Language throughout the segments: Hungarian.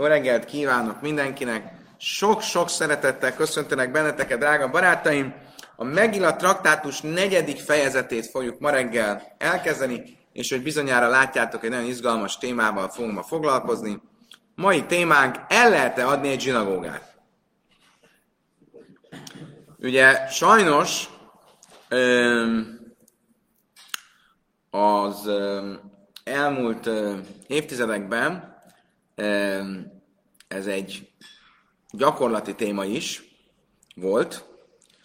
Jó reggelt kívánok mindenkinek! Sok-sok szeretettel köszöntenek benneteket, drága barátaim! A Megilla traktátus negyedik fejezetét fogjuk ma reggel elkezdeni, és hogy bizonyára látjátok, egy nagyon izgalmas témával fogunk ma foglalkozni. Mai témánk, el lehet-e adni egy zsinagógát? Ugye sajnos az elmúlt évtizedekben ez egy gyakorlati téma is volt.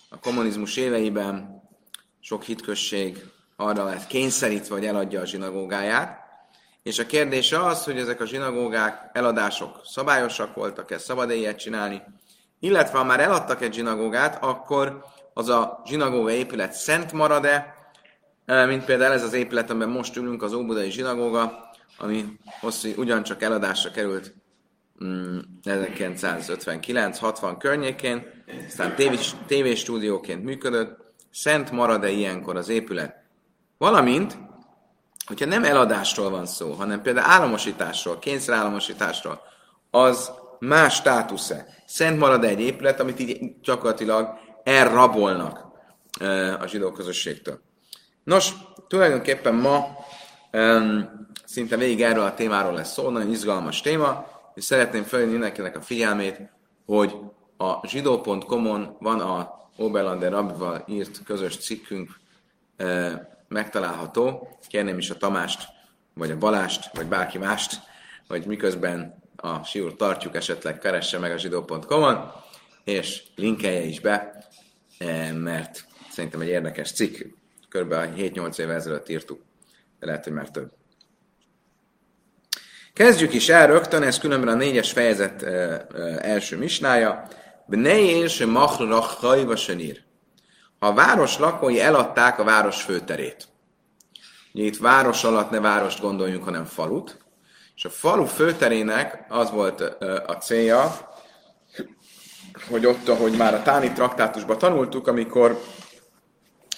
A kommunizmus éveiben sok hitközség arra lett kényszerítve, hogy eladja a zsinagógáját. És a kérdés az, hogy ezek a zsinagógák eladások szabályosak voltak, ezt szabad ilyet csinálni, illetve ha már eladtak egy zsinagógát, akkor az a zsinagóga épület szent marad-e, mint például ez az épület, amiben most ülünk, az Óbudai zsinagóga, ami hosszú, ugyancsak eladásra került 1959-60 mm, környékén, aztán tévés, tévéstúdióként működött, szent marad-e ilyenkor az épület? Valamint, hogyha nem eladásról van szó, hanem például államosításról, kényszerállamosításról, az más státusze. Szent marad egy épület, amit így gyakorlatilag elrabolnak a zsidó közösségtől. Nos, tulajdonképpen ma um, szinte végig erről a témáról lesz szó, nagyon izgalmas téma, és szeretném felhívni mindenkinek a figyelmét, hogy a zsidó.com-on van a Oberlander Rabbival írt közös cikkünk e, megtalálható. Kérném is a Tamást, vagy a Balást, vagy bárki mást, hogy miközben a siúr tartjuk, esetleg keresse meg a zsidó.com-on, és linkelje is be, e, mert szerintem egy érdekes cikk kb. 7-8 évvel ezelőtt írtuk, de lehet, hogy már több. Kezdjük is el rögtön, ez különben a négyes fejezet első misnája. Bnei se machrach hajva senír. Ha a város lakói eladták a város főterét, ugye itt város alatt ne várost gondoljunk, hanem falut, és a falu főterének az volt a célja, hogy ott, ahogy már a Táni traktátusban tanultuk, amikor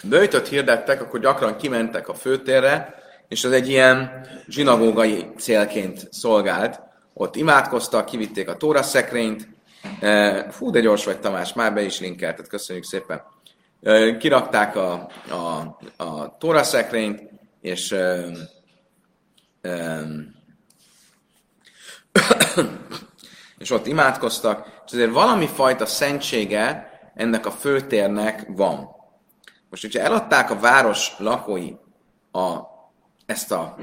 bőjtöt hirdettek, akkor gyakran kimentek a főtérre, és az egy ilyen zsinagógai célként szolgált. Ott imádkoztak, kivitték a tóra szekrényt. E, fú, de gyors vagy Tamás, már be is linkelted, köszönjük szépen. E, kirakták a, a, a tóra szekrényt, és e, és ott imádkoztak, és azért valami fajta szentsége ennek a főtérnek van. Most, hogyha eladták a város lakói a, ezt a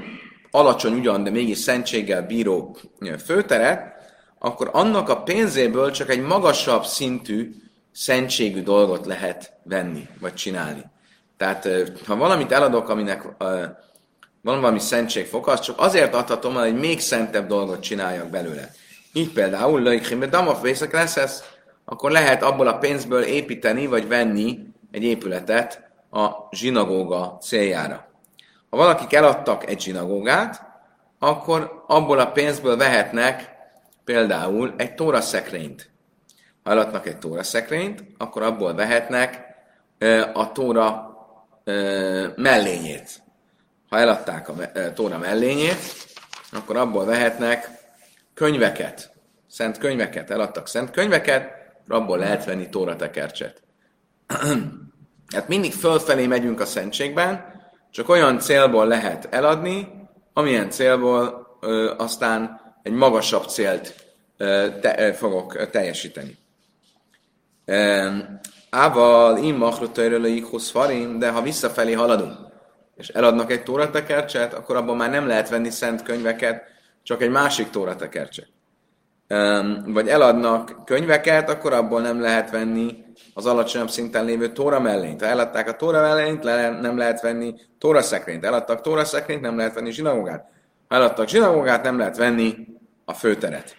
alacsony ugyan, de mégis szentséggel bíró főteret, akkor annak a pénzéből csak egy magasabb szintű szentségű dolgot lehet venni, vagy csinálni. Tehát, ha valamit eladok, aminek van valami szentségfoka, az csak azért adhatom, hogy egy még szentebb dolgot csináljak belőle. Így például, Löjkhimbe Damaf vészek lesz akkor lehet abból a pénzből építeni, vagy venni egy épületet a zsinagóga céljára. Ha valakik eladtak egy zsinagógát, akkor abból a pénzből vehetnek például egy tóraszekrényt. Ha eladnak egy tóraszekrényt, akkor abból vehetnek a tóra mellényét. Ha eladták a tóra mellényét, akkor abból vehetnek könyveket, szent könyveket, eladtak szent könyveket, abból lehet venni tóratekercset. Hát mindig fölfelé megyünk a szentségben, csak olyan célból lehet eladni, amilyen célból ö, aztán egy magasabb célt ö, te, ö, fogok teljesíteni. Ával immachrotajrölőik farim, de ha visszafelé haladunk, és eladnak egy tóratekercset, akkor abban már nem lehet venni szent könyveket, csak egy másik tóratekercset. Vagy eladnak könyveket, akkor abból nem lehet venni az alacsonyabb szinten lévő tóra mellényt. Ha eladták a tóra mellényt, le, nem lehet venni tóra szekrényt. Eladtak tóra szekrényt, nem lehet venni zsinagógát. Ha eladtak zsinagógát, nem lehet venni a főteret.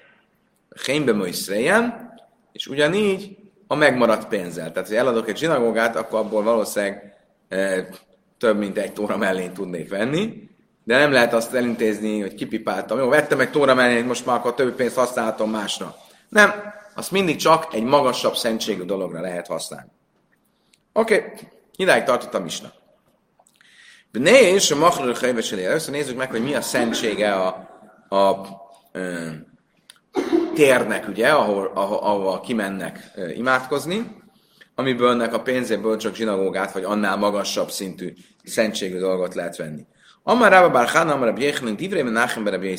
Hémbe Moiszrejem, és ugyanígy a megmaradt pénzzel. Tehát, hogy eladok egy zsinagógát, akkor abból valószínűleg e, több mint egy tóra mellényt tudnék venni, de nem lehet azt elintézni, hogy kipipáltam. Jó, vettem egy tóra mellényt, most már akkor több pénzt használhatom másra. Nem, azt mindig csak egy magasabb szentségű dologra lehet használni. Oké, okay. idáig tartott a misna. Ne és a machlul Először nézzük meg, hogy mi a szentsége a, a, a térnek, ugye, ahol, ahol, ahol kimennek imádkozni, amiből ennek a pénzéből csak zsinagógát, vagy annál magasabb szintű szentségű dolgot lehet venni. Amar Rabba Bar Chana, Amar Rabbi Yechanan, Divrei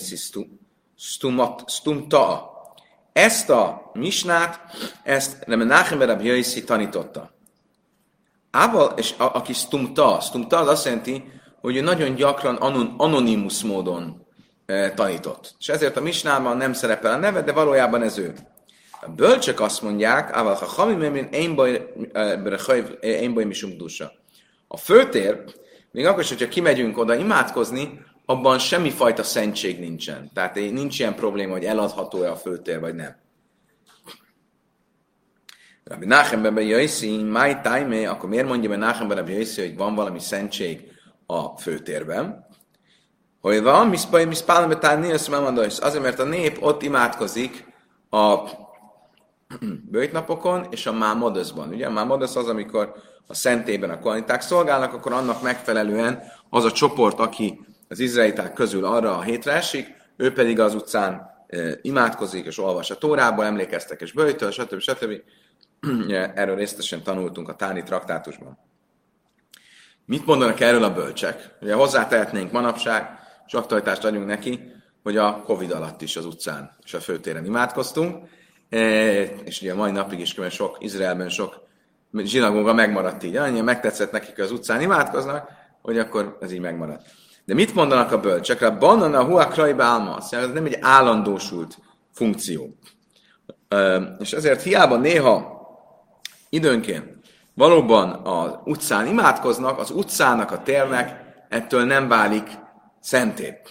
Stumta. Ezt a misnát, ezt Menachem Ber Rabbi tanította. Ával, és a, aki stumta, stumta az azt jelenti, hogy ő nagyon gyakran anon, anonimus módon e, tanított. És ezért a misnában nem szerepel a neve, de valójában ez ő. A bölcsök azt mondják, ával ha hami én baj, én baj A főtér, még akkor is, hogyha kimegyünk oda imádkozni, abban semmifajta szentség nincsen. Tehát nincs ilyen probléma, hogy eladható-e a főtér, vagy nem. Rabbi Nachemben ben Jaiszi, my time, akkor miért mondja ben Nachemben Rabbi Jaiszi, hogy van valami szentség a főtérben? Hogy van, miszpaj, miszpálom betárni, azt mondom, azért, mert a nép ott imádkozik a bőjtnapokon és a mámodözban. Ugye a mámodöz az, amikor a szentében a kvaliták szolgálnak, akkor annak megfelelően az a csoport, aki az izraeliták közül arra a hétre esik, ő pedig az utcán imádkozik és olvas a tórából, emlékeztek és bőjtöl, stb. stb. Erről részletesen tanultunk a Táni traktátusban. Mit mondanak erről a bölcsek? Ugye hozzátehetnénk manapság, és aktualitást adjunk neki, hogy a Covid alatt is az utcán és a főtéren imádkoztunk, e, és ugye a mai napig is mert sok, Izraelben sok zsinagóga megmaradt így. Annyi megtetszett nekik, az utcán imádkoznak, hogy akkor ez így megmaradt. De mit mondanak a bölcsek? A banana hua krajba álma, ez nem egy állandósult funkció. És ezért hiába néha időnként valóban az utcán imádkoznak, az utcának, a térnek ettől nem válik szenté.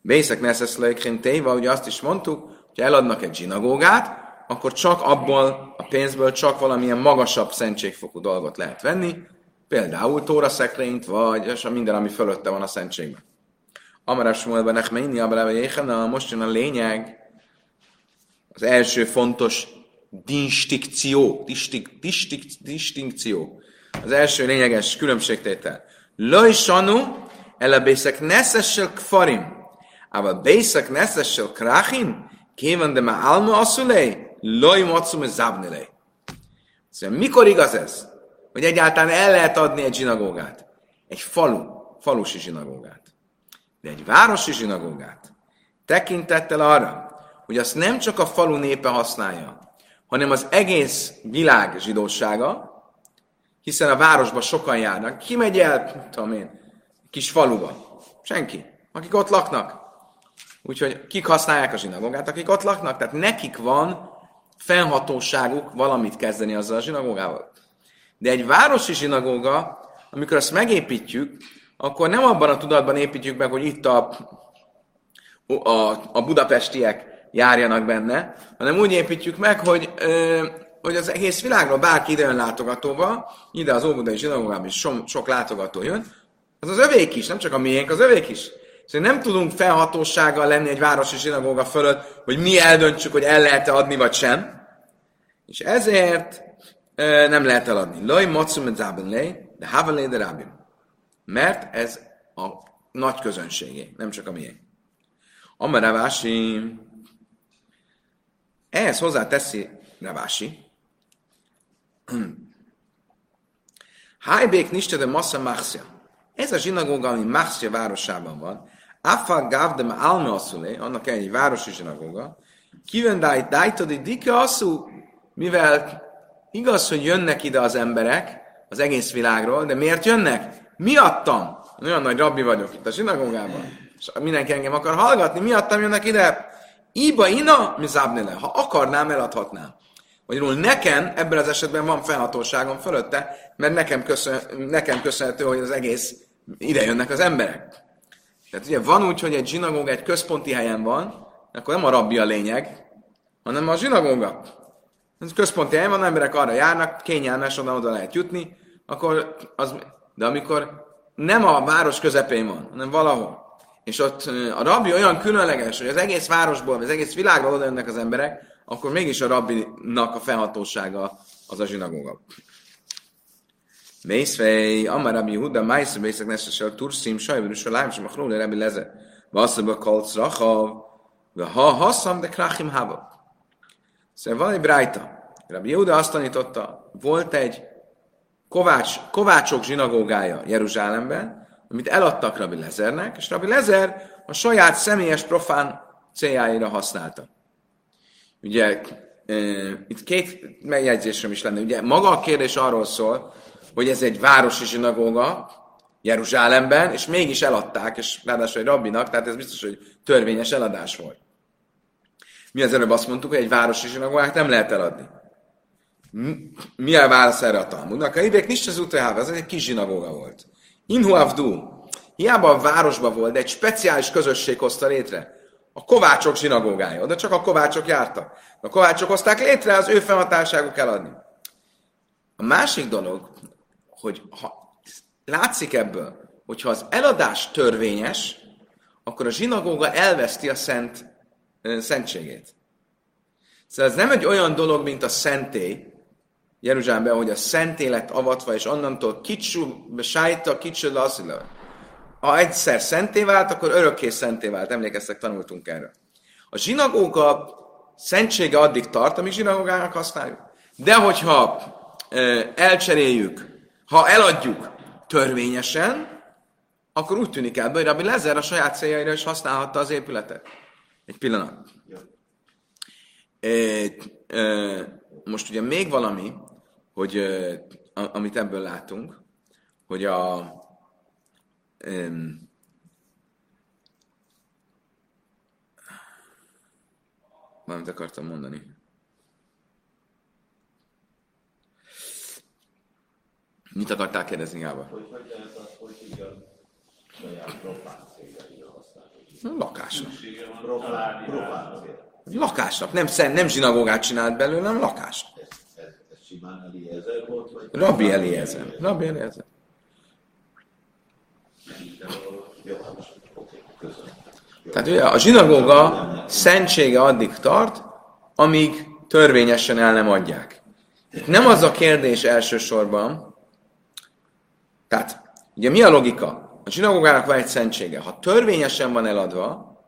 Bészek neszeszlőkén téva, ugye azt is mondtuk, hogy eladnak egy zsinagógát, akkor csak abból a pénzből csak valamilyen magasabb szentségfokú dolgot lehet venni, például tóraszekrényt, vagy minden, ami fölötte van a szentségben. Amarás múlva inni abra most jön a lényeg, az első fontos distinkció, distik, distik, distinkció, az első lényeges különbségtétel. Lojsanu, a bészek neszessel kfarim, a bészek neszessel krachim, kéven de már alma asszulej, loj macum zabnelej. Szóval mikor igaz ez? Hogy egyáltalán el lehet adni egy zsinagógát? Egy falu, falusi zsinagógát. De egy városi zsinagógát. Tekintettel arra, hogy azt nem csak a falu népe használja, hanem az egész világ zsidósága, hiszen a városba sokan járnak. Ki megy el, tudom én, kis faluba? Senki. Akik ott laknak. Úgyhogy kik használják a zsinagógát? Akik ott laknak. Tehát nekik van fennhatóságuk valamit kezdeni azzal a zsinagógával. De egy városi zsinagóga, amikor azt megépítjük, akkor nem abban a tudatban építjük meg, hogy itt a, a, a budapestiek járjanak benne, hanem úgy építjük meg, hogy, ö, hogy az egész világról bárki ide jön látogatóba, ide az óvodai zsinagógában is so, sok látogató jön, az az övék is, nem csak a miénk, az övék is. Szóval nem tudunk felhatósággal lenni egy városi zsinagóga fölött, hogy mi eldöntsük, hogy el lehet-e adni, vagy sem. És ezért nem lehet eladni. Loj matsum lej, de havelé de rabim. Mert ez a nagy közönségé, nem csak a miénk. Amaravási, ehhez hozzá teszi Ravási, Hájbék niste de massa Maxia. Ez a zsinagóga, ami Maxia városában van, Afa gavdem alme asszulé, annak egy városi zsinagóga, kivendái dájtodi dike asszú, mivel igaz, hogy jönnek ide az emberek az egész világról, de miért jönnek? Miattam! Olyan nagy rabbi vagyok itt a zsinagógában, és mindenki engem akar hallgatni, miattam jönnek ide. Iba ina, mi zábnele. Ha akarnám, eladhatnám. Magyarul nekem ebben az esetben van felhatóságom fölötte, mert nekem, köszön, nekem köszönhető, hogy az egész ide jönnek az emberek. Tehát ugye van úgy, hogy egy zsinagóga egy központi helyen van, akkor nem a rabbi a lényeg, hanem a zsinagóga. Ez központi helyen van, emberek arra járnak, kényelmes, oda, oda lehet jutni, akkor az, de amikor nem a város közepén van, hanem valahol, és ott a rabbi olyan különleges, hogy az egész városból, az egész világból oda jönnek az emberek, akkor mégis a rabbinak a felhatósága az a zsinagóga. Mészfej, Amar Rabbi Huda, Májsz, Mészek Neszesel, Turszim, Sajvörös, a Lájm, sem a Rabbi Leze, Vasszaba Kalc, Rachav, ha hasszam, de krachim hava. Szóval van egy brájta. Rabbi Yehuda azt tanította, volt egy kovács, kovácsok zsinagógája Jeruzsálemben, amit eladtak Rabbi Lezernek, és Rabbi Lezer a saját személyes profán céljáira használta. Ugye itt két megjegyzésem is lenne. Ugye maga a kérdés arról szól, hogy ez egy városi zsinagóga Jeruzsálemben, és mégis eladták, és ráadásul egy rabbinak, tehát ez biztos, hogy törvényes eladás volt. Mi az előbb azt mondtuk, hogy egy városi zsinagógát nem lehet eladni. Mi a válasz erre a Talmudnak? A ibék nincs az utáhába, ez egy kis zsinagóga volt. Inhu avdu, hiába a városban volt, de egy speciális közösség hozta létre. A kovácsok zsinagógája, oda csak a kovácsok jártak. A kovácsok hozták létre, az ő fennhatárságuk eladni. A másik dolog, hogy ha látszik ebből, hogyha az eladás törvényes, akkor a zsinagóga elveszti a szent, szentségét. Szóval ez nem egy olyan dolog, mint a szentély, Jeruzsálemben, hogy a szenté lett avatva, és onnantól kicsú, sájta, kicsú, lasszila. Ha egyszer szenté vált, akkor örökké szenté vált. Emlékeztek, tanultunk erről. A zsinagóga szentsége addig tart, amíg zsinagógának használjuk. De hogyha elcseréljük, ha eladjuk törvényesen, akkor úgy tűnik el, hogy Rabbi Lezer a saját céljaira is használhatta az épületet. Egy pillanat. E, e, most ugye még valami, hogy amit ebből látunk, hogy a um, valamit akartam mondani. Mit akartál kérdezni, Gábor? Hogy hogy lehet az, hogy igen, saját profán Lakásnak. Lakásnak. Nem, nem zsinagógát csinált belőle, hanem? Vagy Rabbi Eliezer. Rabbi Eliezer. Tehát ugye a zsinagóga szentsége addig tart, amíg törvényesen el nem adják. Itt nem az a kérdés elsősorban, tehát ugye mi a logika? A zsinagógának van egy szentsége. Ha törvényesen van eladva,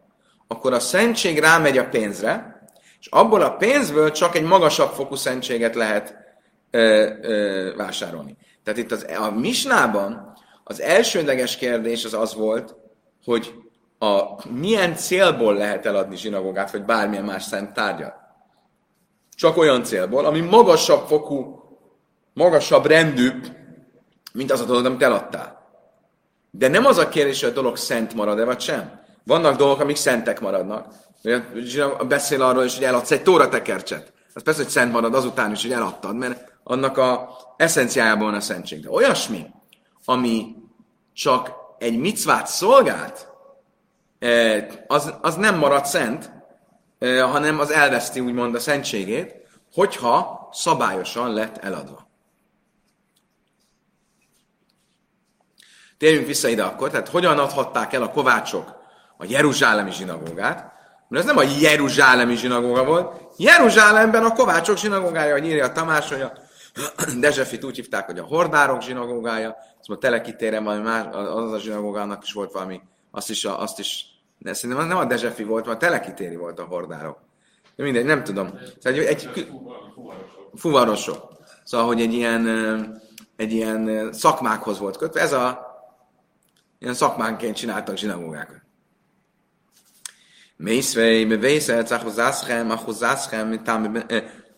akkor a szentség rámegy a pénzre, és abból a pénzből csak egy magasabb fokú szentséget lehet ö, ö, vásárolni. Tehát itt az, a misnában az elsődleges kérdés az az volt, hogy a, milyen célból lehet eladni zsinagógát, vagy bármilyen más szent tárgyat. Csak olyan célból, ami magasabb fokú, magasabb rendű, mint az a dolog, amit eladtál. De nem az a kérdés, hogy a dolog szent marad-e, vagy sem. Vannak dolgok, amik szentek maradnak. Beszél arról is, hogy eladsz egy tóratekercset. Az persze, hogy szent marad azután is, hogy eladtad, mert annak a eszenciájában a szentség. De olyasmi, ami csak egy micvát szolgált, eh, az, az nem marad szent, eh, hanem az elveszti úgymond a szentségét, hogyha szabályosan lett eladva. Térjünk vissza ide akkor, tehát hogyan adhatták el a kovácsok a Jeruzsálemi zsinagógát, mert ez nem a Jeruzsálemi zsinagóga volt, Jeruzsálemben a kovácsok zsinagógája, hogy írja a Tamás, hogy a Dezsefit úgy hívták, hogy a hordárok zsinagógája, szóval telekitérem valami más, az a zsinagógának is volt valami, azt is, a, azt is de szerintem nem a Dezsefi volt, mert a telekitéri volt a hordárok. De mindegy, nem tudom. Szóval egy, egy fuvarosok. Szóval, hogy egy ilyen, egy ilyen szakmákhoz volt kötve. Ez a ilyen szakmánként csináltak zsinagógákat. Mészvei, bevészelt, achuzászchem, achuzászchem,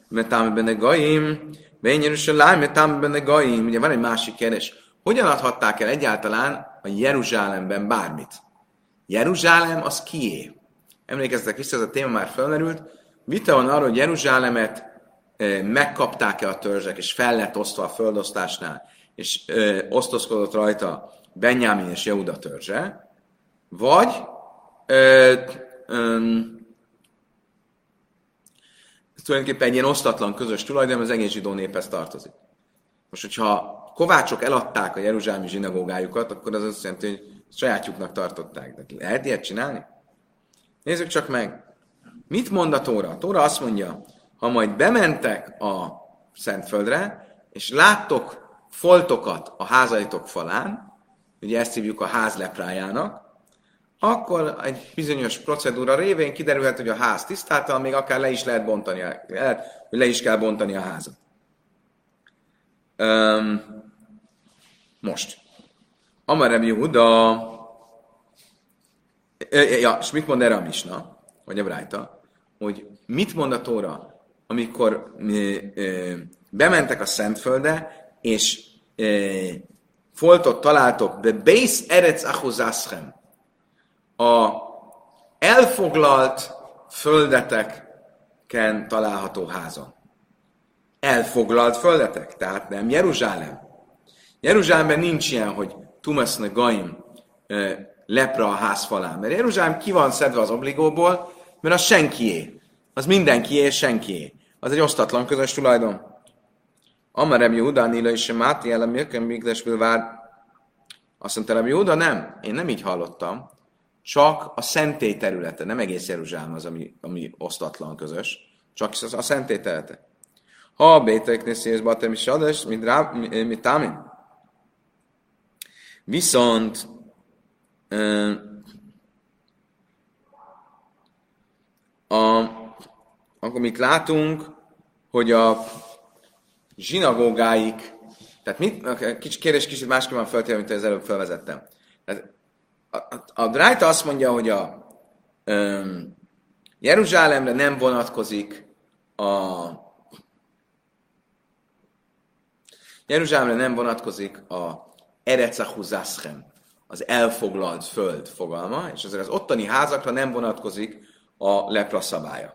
mitámi benne goyim, Vén Jeruzsálem, Tam benne Gaim, ugye van egy másik kérdés. Hogyan adhatták el egyáltalán a Jeruzsálemben bármit? Jeruzsálem az kié? Emlékeztek vissza, ez a téma már felmerült. Vita van arról, hogy Jeruzsálemet e, megkapták-e a törzsek, és fel lett osztva a földosztásnál, és e, osztozkodott rajta Benjamin és Jehuda törzse, vagy e, e, tulajdonképpen egy ilyen osztatlan közös tulajdon, az egész zsidó néphez tartozik. Most, hogyha kovácsok eladták a jeruzsálemi zsinagógájukat, akkor az azt jelenti, hogy sajátjuknak tartották. De lehet ilyet csinálni? Nézzük csak meg. Mit mond a Tóra? A Tóra azt mondja, ha majd bementek a Szentföldre, és láttok foltokat a házaitok falán, ugye ezt hívjuk a ház leprájának, akkor egy bizonyos procedúra révén kiderülhet, hogy a ház tisztáltal, még akár le is lehet bontani, lehet, hogy le is kell bontani a házat. Um, most. Amar Rabbi Huda, ja, és mit mond erre a Misna, vagy a Brájta, hogy mit mond a Tóra, amikor bementek a Szentfölde, és foltot találtok, de base eretz achuzászchem, a elfoglalt földeteken található házon. Elfoglalt földetek, tehát nem Jeruzsálem. Jeruzsálemben nincs ilyen, hogy Tumasna Gaim lepra a ház falán. Mert Jeruzsálem ki van szedve az obligóból, mert az senkié. Az mindenkié, senkié. Az egy osztatlan közös tulajdon. Amarem Júda, Nila és Máti elem Jökön Migdesből vár. Azt mondta, Rabbi Júda, nem, én nem így hallottam. Csak a szentély területe, nem egész Jeruzsálem az, ami, ami osztatlan közös. Csak a szentély területe. Ha bétek nézés batem is adas, mint, rá, mint támin. Viszont a, akkor mit látunk, hogy a zsinagógáik, tehát mit, kicsi kérdés kicsit másképpen feltéve, mint az előbb felvezettem. Tehát a, a, a Drájta azt mondja, hogy a um, Jeruzsálemre nem vonatkozik a Jeruzsálemre nem vonatkozik a Erecahu Zaschem, az elfoglalt föld fogalma, és azért az ottani házakra nem vonatkozik a lepra szabálya.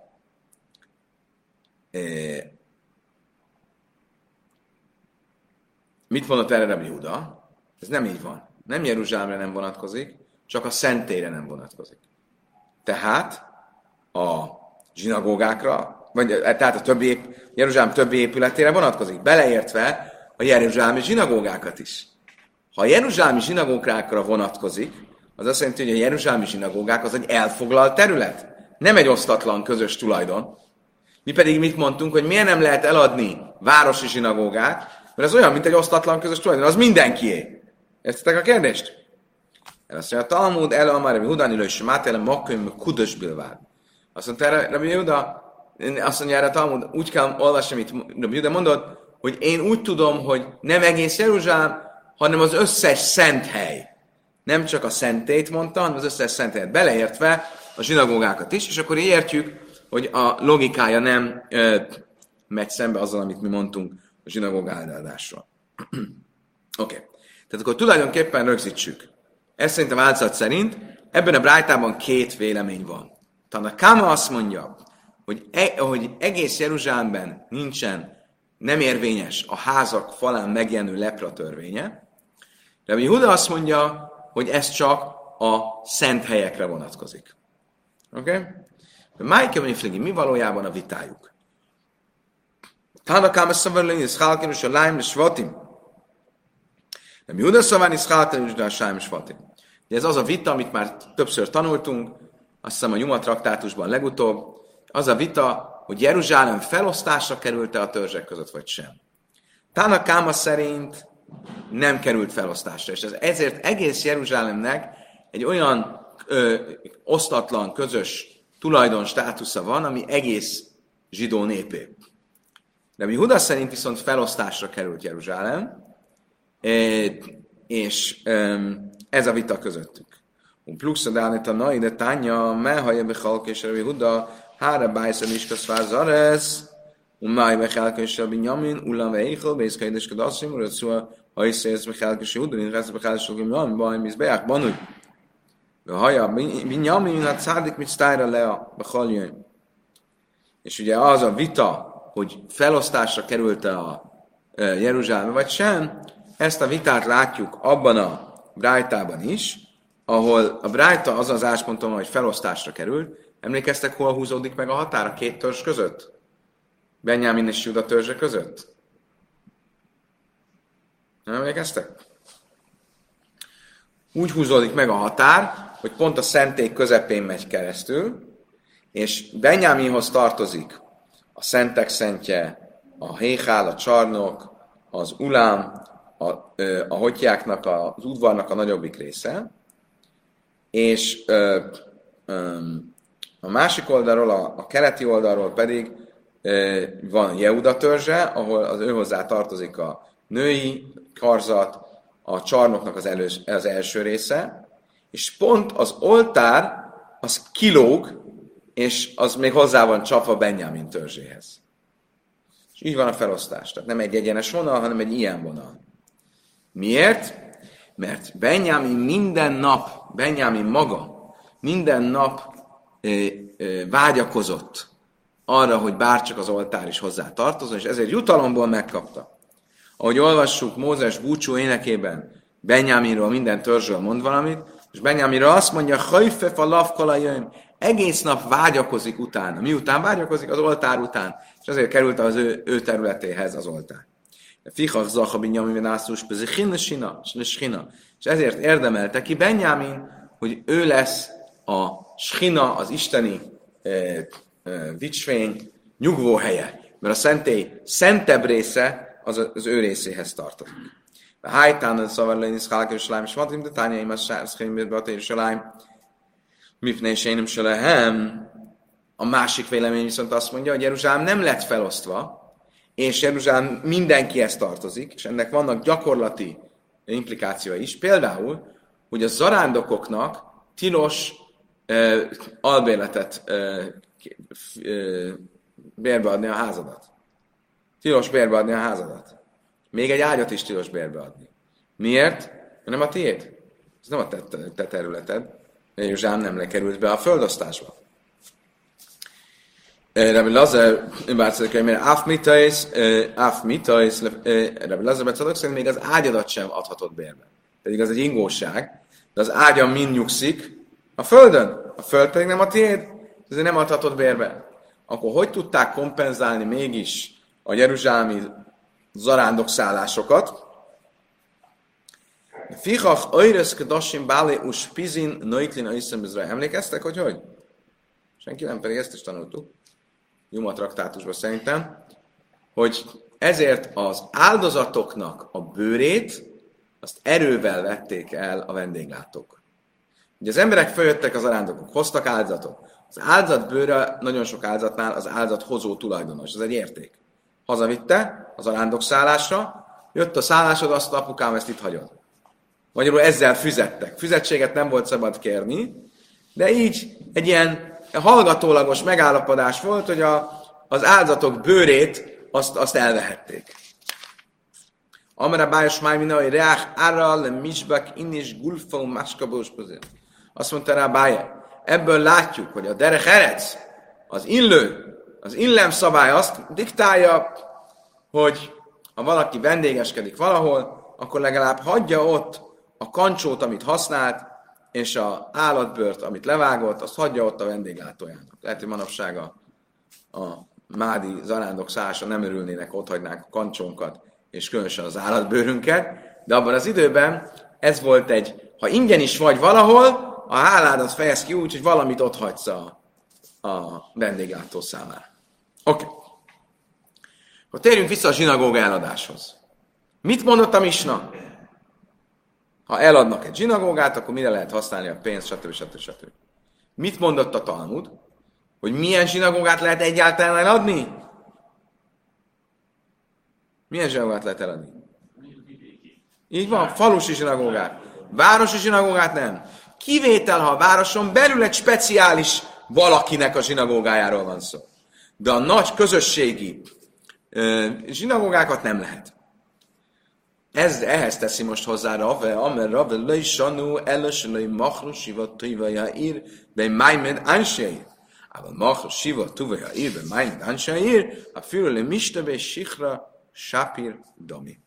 Mit mondott erre Rabbi Huda? Ez nem így van. Nem Jeruzsálemre nem vonatkozik, csak a szentére nem vonatkozik. Tehát a zsinagógákra, vagy tehát a többi, Jeruzsálem többi épületére vonatkozik, beleértve a jeruzsálemi zsinagógákat is. Ha a jeruzsálemi zsinagógákra vonatkozik, az azt jelenti, hogy a jeruzsálemi zsinagógák az egy elfoglalt terület, nem egy osztatlan közös tulajdon. Mi pedig mit mondtunk, hogy miért nem lehet eladni városi zsinagógát, mert ez olyan, mint egy osztatlan közös tulajdon, az mindenkié. Értitek a kérdést? El azt mondja, a Talmud el amár, hogy Hudani lő, és Mátele makköm kudos bilvád. Azt mondta erre, Rabbi Juda, azt mondja erre a Talmud, úgy kell olvasni, amit Rabbi Juda mondott, hogy én úgy tudom, hogy nem egész Jeruzsálem, hanem az összes szent hely. Nem csak a szentét mondta, hanem az összes szent helyet beleértve a zsinagógákat is, és akkor értjük, hogy a logikája nem ö, megy szembe azzal, amit mi mondtunk a zsinagóg áldásról. Oké. okay. Tehát akkor tulajdonképpen rögzítsük. Ez szerint a változat szerint ebben a brájtában két vélemény van. a Kama azt mondja, hogy, e, hogy egész Jeruzsálemben nincsen, nem érvényes a házak falán megjelenő lepra törvénye. De Huda azt mondja, hogy ez csak a szent helyekre vonatkozik. Oké? Okay? mi valójában a vitájuk? Halkin, és a lájm, és vatim. Nem Júda szaván is halkin, és a sájm, és vatim. ez az a vita, amit már többször tanultunk, azt hiszem a Juma traktátusban legutóbb, az a vita, hogy Jeruzsálem felosztásra került-e a törzsek között, vagy sem. Tána Káma szerint nem került felosztásra, és ez ezért egész Jeruzsálemnek egy olyan ö, osztatlan, közös tulajdon státusza van, ami egész zsidó népé. De mi Huda szerint viszont felosztásra került Jeruzsálem, és ez a vita közöttük. Un plusz a nai de tánya, mehaja bechalk és Rabbi Huda, hára bájsza miskas fázares, un máj bechalk és Rabbi Nyamin, ulam veichel, bész kaides kadaszim, urat szua, ha is szélsz bechalk és Huda, mint resz bechalk és Rabbi Nyamin, baj, mizbeák, banúj. Haja, Binyamin, hát szádik, mit sztájra le a bechaljöny. És ugye az a vita, hogy felosztásra került a Jeruzsálem vagy sem, ezt a vitát látjuk abban a Brájtában is, ahol a Brájta az az áspontom, hogy felosztásra került. Emlékeztek, hol húzódik meg a határ a két törzs között? Benyámin és Juda törzse között? Nem emlékeztek? Úgy húzódik meg a határ, hogy pont a szentély közepén megy keresztül, és Benyáminhoz tartozik szentek szentje, a héhál, a csarnok, az ulám, a, a hotyáknak, az udvarnak a nagyobbik része, és ö, ö, a másik oldalról, a, a keleti oldalról pedig ö, van Jeuda törzse, ahol az ő hozzá tartozik a női karzat, a csarnoknak az, elős, az első része, és pont az oltár az kilóg, és az még hozzá van csapva Benjamin törzséhez. És így van a felosztás. Tehát nem egy egyenes vonal, hanem egy ilyen vonal. Miért? Mert Benjamin minden nap, Benjamin maga, minden nap ö, ö, vágyakozott arra, hogy bárcsak az oltár is hozzá tartozon, és ezért jutalomból megkapta. Ahogy olvassuk Mózes búcsú énekében, Benjaminról minden törzsről mond valamit, és Benjaminról azt mondja, hajfe a lavkalajaim, egész nap vágyakozik utána. Miután vágyakozik? Az oltár után. És azért került az ő, ő területéhez az oltár. Fichach zacha Benjamin nászus, sina, és ezért érdemelte ki Benjamin, hogy ő lesz a Schina, az isteni e, e, dicsfény nyugvó helye. Mert a szentély szentebb része az az ő részéhez tartozik. Hájtán a szavarlén is Hálka Jerusalem, és mondtam, de a Sárszkémért be a Jerusalem, Mifné Sénim Selehem. A másik vélemény viszont azt mondja, hogy Jeruzsálem nem lett felosztva, és Jeruzsálem mindenkihez tartozik, és ennek vannak gyakorlati implikációi is. Például, hogy a zarándokoknak tilos uh, albérletet uh, uh, bérbeadni a házadat. Tilos bérbeadni a házadat. Még egy ágyat is tilos bérbeadni. Miért? Mert nem a tiéd. Ez nem a te, te területed. Jeruzsálem nem lekerült be a földosztásba. Rabbi Lazar, bárcsak, mert áf mitais, áf mitais, Rabbi Lazar becadok szerint még az ágyadat sem adhatott bérbe. Pedig az egy ingóság, de az ágyam mind nyugszik a földön. A föld pedig nem a tiéd, ezért nem adhatott bérbe. Akkor hogy tudták kompenzálni mégis a jeruzsálmi zarándok szállásokat? Fichach oires kedoshim bále us pizin noiklin aiszem Emlékeztek, hogy hogy? Senki nem, pedig ezt is tanultuk. Juma traktátusban szerintem, hogy ezért az áldozatoknak a bőrét, azt erővel vették el a vendéglátók. Ugye az emberek följöttek az arándokok, hoztak áldozatot. Az áldozat bőre nagyon sok áldozatnál az áldozat hozó tulajdonos, ez egy érték. Hazavitte az arándok szállásra, jött a szállásod, azt apukám, ezt itt hagyod. Magyarul ezzel füzettek. Füzetséget nem volt szabad kérni, de így egy ilyen hallgatólagos megállapodás volt, hogy a, az áldozatok bőrét azt, azt elvehették. Amara bájos májmina, hogy reach arra le misbak inis gulfa máskabós Azt mondta rá Báje, ebből látjuk, hogy a derech erec, az illő, az illem szabály azt diktálja, hogy ha valaki vendégeskedik valahol, akkor legalább hagyja ott a kancsót, amit használt, és a állatbőrt, amit levágott, azt hagyja ott a vendéglátójának. Lehet, hogy manapság a, a mádi zarándok szása nem örülnének, ott hagynák a kancsónkat, és különösen az állatbőrünket, de abban az időben ez volt egy, ha ingyen is vagy valahol, a háládat fejez ki úgy, hogy valamit ott hagysz a, a vendéglátó számára. Oké. Okay. Akkor térjünk vissza a zsinagóga eladáshoz. Mit mondott a Misna? Ha eladnak egy zsinagógát, akkor mire lehet használni a pénzt, stb. stb. stb. Mit mondott a Talmud? Hogy milyen zsinagógát lehet egyáltalán eladni? Milyen zsinagógát lehet eladni? Így van, falusi zsinagógát. Városi zsinagógát nem. Kivétel, ha a városon belül egy speciális valakinek a zsinagógájáról van szó. De a nagy közösségi zsinagógákat nem lehet. Ez, ehhez teszi most hozzá Rave, amer Rave löj sanú, eles löj machru siva tuva jair, be májmed ansjair. Aber machru siva tuva jair, be májmed ansjair, a fürö le mistebe sikra sapir domi.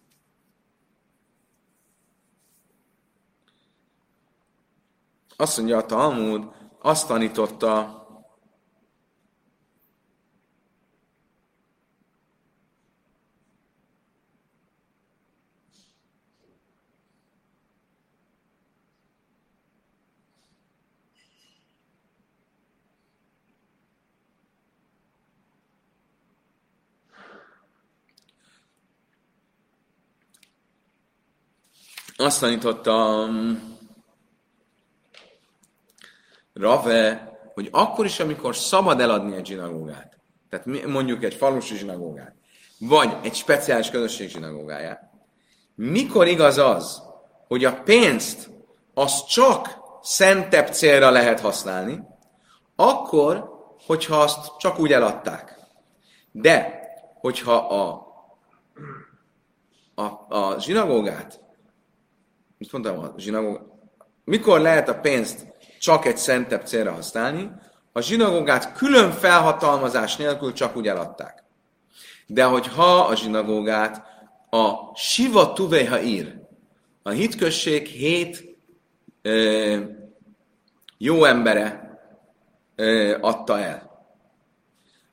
Azt mondja a Talmud, azt tanította azt tanítottam, Rave, hogy akkor is, amikor szabad eladni egy zsinagógát, tehát mondjuk egy falusi zsinagógát, vagy egy speciális közösség zsinagógáját, mikor igaz az, hogy a pénzt az csak szentebb célra lehet használni, akkor, hogyha azt csak úgy eladták. De, hogyha a, a, a zsinagógát, mit mondtam, a zsinagógát, mikor lehet a pénzt csak egy szentebb célra használni, a zsinagógát külön felhatalmazás nélkül csak úgy eladták. De hogyha a zsinagógát a Siva Tuveha ír, a hitközség hét ö, jó embere ö, adta el.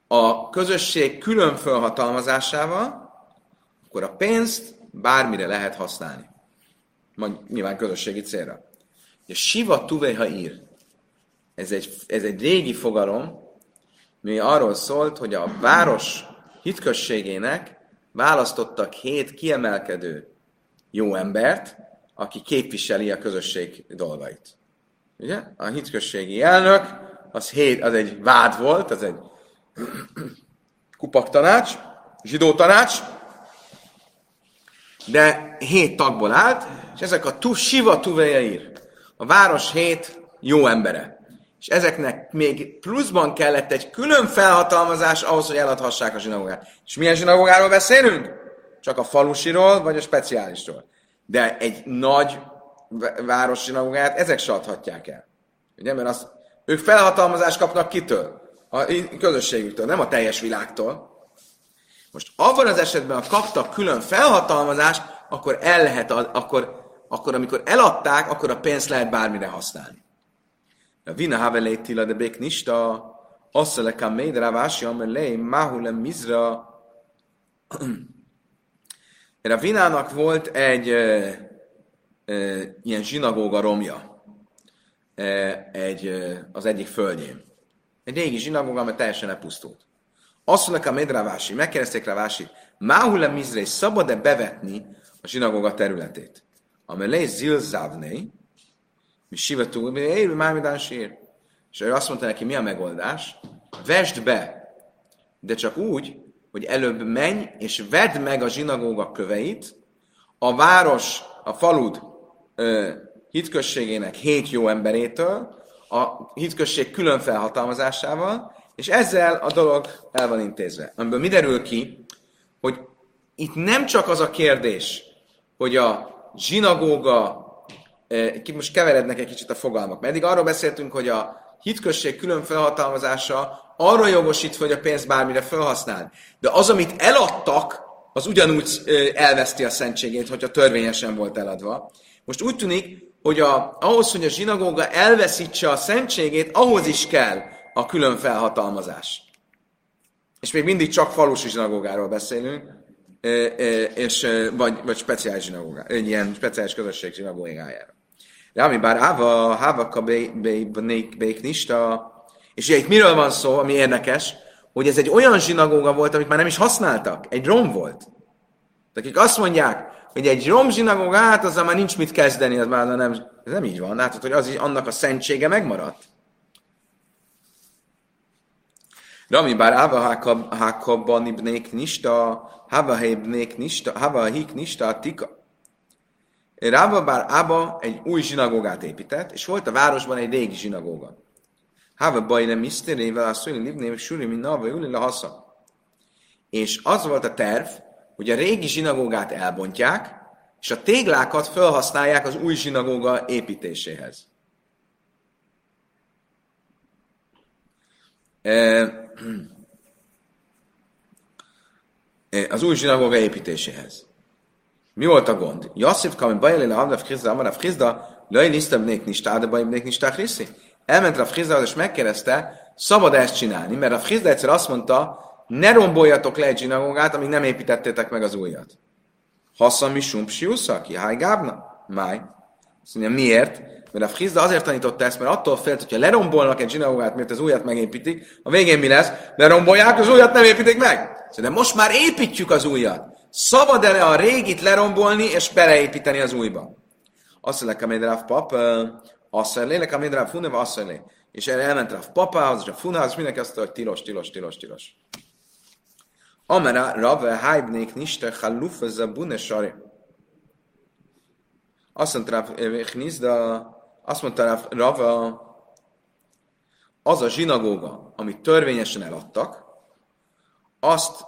A közösség külön felhatalmazásával, akkor a pénzt bármire lehet használni. Majd nyilván közösségi célra. A Siva Tuveha ír. Ez egy, ez egy régi fogalom, mi arról szólt, hogy a város hitközségének választottak hét kiemelkedő jó embert, aki képviseli a közösség dolgait. Ugye? A hitközségi elnök, az, hét, az egy vád volt, az egy kupaktanács, zsidó tanács, de hét tagból állt, és ezek a tu, siva tuvejeir, a város hét jó embere. És ezeknek még pluszban kellett egy külön felhatalmazás ahhoz, hogy eladhassák a zsinagógát. És milyen zsinagógáról beszélünk? Csak a falusiról, vagy a speciálisról. De egy nagy város zsinagógát ezek se adhatják el. Ugye, mert azt, ők felhatalmazást kapnak kitől? A közösségüktől, nem a teljes világtól. Most abban az esetben, ha kaptak külön felhatalmazást, akkor el lehet, akkor, akkor amikor eladták, akkor a pénzt lehet bármire használni. A vina havelé tila de bék nista, asszele kam méd rávási amelé, máhule mizra. A vinának volt egy e, e, ilyen zsinagóga romja e, egy, az egyik földjén. Egy régi zsinagóga, amely teljesen lepusztult. Azt mondják a Medrávási, megkérdezték Rávási, Máhule Mizré szabad-e bevetni a zsinagóga területét? Amelé zilzávné, mi sivetú, élő mármidán sír. És ő azt mondta neki, mi a megoldás? Vesd be, de csak úgy, hogy előbb menj, és vedd meg a zsinagóga köveit, a város, a falud ö, hitközségének hét jó emberétől, a hitközség külön felhatalmazásával, és ezzel a dolog el van intézve. Amiből mi derül ki, hogy itt nem csak az a kérdés, hogy a zsinagóga, most keverednek egy kicsit a fogalmak, mert eddig arról beszéltünk, hogy a hitközség külön felhatalmazása arra jogosít, hogy a pénzt bármire felhasznál. De az, amit eladtak, az ugyanúgy elveszti a szentségét, hogyha törvényesen volt eladva. Most úgy tűnik, hogy a, ahhoz, hogy a zsinagóga elveszítse a szentségét, ahhoz is kell a külön felhatalmazás. És még mindig csak falusi zsinagógáról beszélünk, és, vagy, vagy speciális zsinagógáról, egy ilyen speciális közösség zsinagógájára. De ami bár Áva, Hávaka Bék Nista, és ugye itt miről van szó, ami érdekes, hogy ez egy olyan zsinagóga volt, amit már nem is használtak, egy rom volt. De akik azt mondják, hogy egy rom zsinagógát, azzal már nincs mit kezdeni, az már nem, ez nem így van. Látod, hogy az, annak a szentsége megmaradt. Rami bár Ava Hákabban ibnék nista, Hava ibnék nista, Hava hik nista tika. Rába bár Ába egy új zsinagógát épített, és volt a városban egy régi zsinagóga. Hava bajne miszterével a szüli libné, suri, mint nava, uli hasza. És az volt a terv, hogy a régi zsinagógát elbontják, és a téglákat felhasználják az új zsinagóga építéséhez. Az új zsinagóga építéséhez. Mi volt a gond? Jasszif kamin bajeli le Havdav Chizda, Amarav Chizda, Laj nisztabnék nistá, de bajibnék nistá Christi. Elment a Chizda, és megkérdezte, szabad ezt csinálni, mert a Chizda egyszer azt mondta, ne romboljatok le egy zsinagógát, amíg nem építettétek meg az újat. Hassa mi sumpsiusza, ki háj gábna? Máj. Azt mondja, miért? Mert a Frizda azért tanította ezt, mert attól félt, hogyha lerombolnak egy zsinagógát, mert az újat megépítik, a végén mi lesz? Lerombolják, az újat nem építik meg. De most már építjük az újat. Szabad e a régit lerombolni és beleépíteni az újba? Azt mondja, a Médráv pap, azt mondja, a Médráv huneva, azt és erre elment a papához, és a funához, és mindenki azt mondta, hogy tilos, tilos, tilos, tilos. Amera rave haibnék niste hallufa zabune sari. Azt mondta rá, de azt mondta rá, rave, az a zsinagóga, amit törvényesen eladtak, azt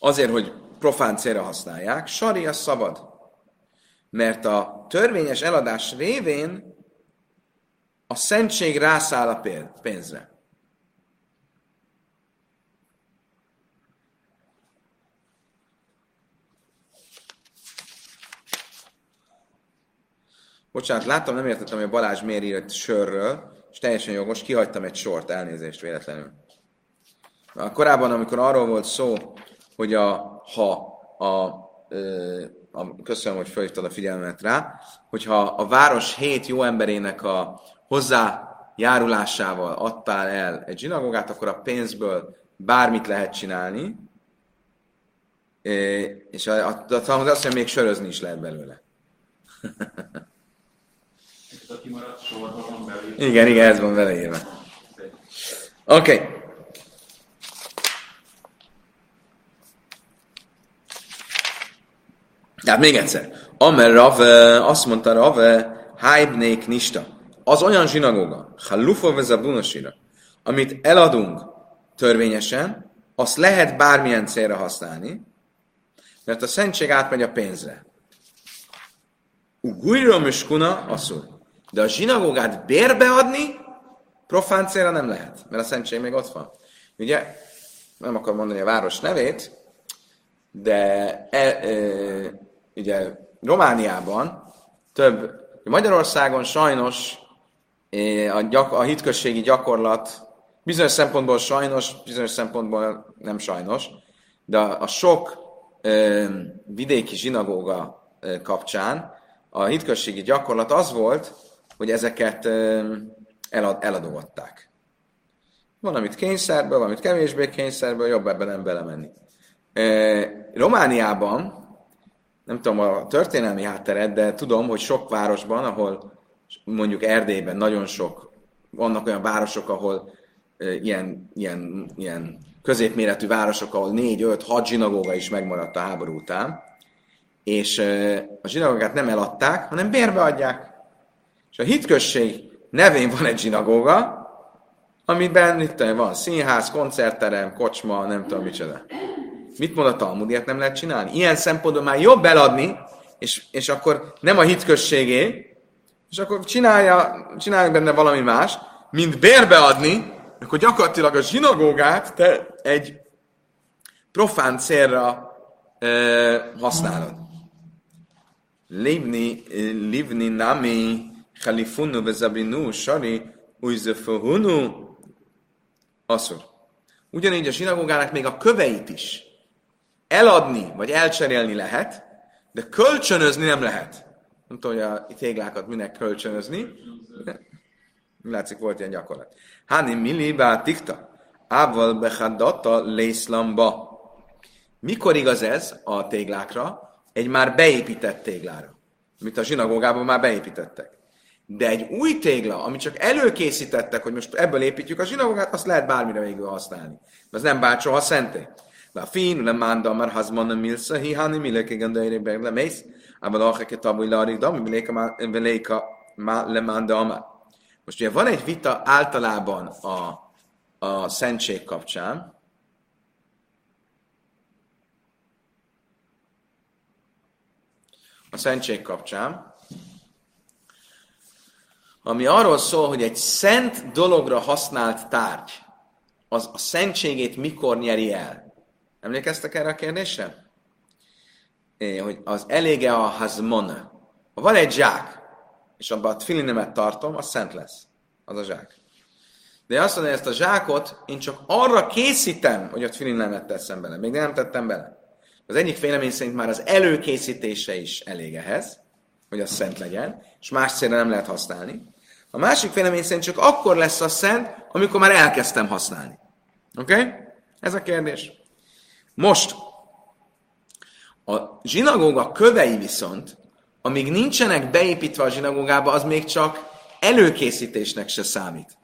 azért, hogy profán célra használják, sari a szabad. Mert a törvényes eladás révén a szentség rászáll a pénzre. Bocsánat, láttam, nem értettem, hogy a Balázs miért írt sörről, és teljesen jogos, kihagytam egy sort, elnézést véletlenül. A korábban, amikor arról volt szó, hogy a, ha a, a, köszönöm, hogy felhívtad a figyelmet rá, hogyha a város hét jó emberének a hozzájárulásával adtál el egy zsinagógát, akkor a pénzből bármit lehet csinálni, és a, a, a, azt mondja, még sörözni is lehet belőle. Igen, igen, ez van vele. Oké. Okay. Tehát még egyszer. Amer Rave, azt mondta Rave, Haibnék Nista. Az olyan zsinagóga, Halufa vezabunasira, amit eladunk törvényesen, azt lehet bármilyen célra használni, mert a szentség átmegy a pénzre. Ugujra kuna asszul. De a zsinagógát bérbeadni profán célra nem lehet, mert a szentség még ott van. Ugye, nem akar mondani a város nevét, de e, e, ugye Romániában több, Magyarországon sajnos e, a, gyak, a hitközségi gyakorlat bizonyos szempontból sajnos, bizonyos szempontból nem sajnos, de a, a sok e, vidéki zsinagóga e, kapcsán a hitközségi gyakorlat az volt, hogy ezeket elad, eladogatták. Van, amit kényszerből, van, amit kevésbé kényszerből, jobb ebben nem belemenni. Romániában, nem tudom a történelmi hátteret, de tudom, hogy sok városban, ahol mondjuk Erdélyben nagyon sok, vannak olyan városok, ahol ilyen, ilyen, ilyen középméretű városok, ahol négy, öt, hat zsinagóga is megmaradt a háború után, és a zsinagógát nem eladták, hanem bérbe adják. És a hitközség nevén van egy zsinagóga, amiben itt van színház, koncertterem, kocsma, nem tudom micsoda. Mit mond a Talmud, ilyet nem lehet csinálni? Ilyen szempontból már jobb eladni, és, és akkor nem a hitközségé, és akkor csinálja, csinálja benne valami más, mint bérbeadni, akkor gyakorlatilag a zsinagógát te egy profán célra ö, használod. Livni, livni nami Chalifunu vezabinu sari ujzefohunu asszor. Ugyanígy a zsinagógának még a köveit is eladni vagy elcserélni lehet, de kölcsönözni nem lehet. Nem tudom, hogy a téglákat minek kölcsönözni. Látszik, volt ilyen gyakorlat. Hani mili tikta. Ával behadata lészlamba. Mikor igaz ez a téglákra? Egy már beépített téglára. Amit a zsinagógában már beépítettek. De egy új tégla, amit csak előkészítettek, hogy most ebből építjük a zsinagógát, azt lehet bármire végül használni. Az nem bárt soha szenté. La fin, le manda mar hazman a milsa, hi hani mileke gandaire be le mész, ával acheke tabu larik dami, beléka le manda. Most ugye van egy vita általában a, a szentség kapcsán, a szentség kapcsán, ami arról szól, hogy egy szent dologra használt tárgy, az a szentségét mikor nyeri el. Emlékeztek erre a kérdésre? É, hogy az elége a hazmon. Ha van egy zsák, és abban a filinemet tartom, az szent lesz. Az a zsák. De azt mondja, hogy ezt a zsákot én csak arra készítem, hogy ott filinemet teszem bele. Még nem tettem bele. Az egyik vélemény szerint már az előkészítése is elég ehhez, hogy az szent legyen, és más célra nem lehet használni. A másik vélemény szerint csak akkor lesz a szent, amikor már elkezdtem használni. Oké? Okay? Ez a kérdés. Most, a zsinagóga kövei viszont, amíg nincsenek beépítve a zsinagógába, az még csak előkészítésnek se számít.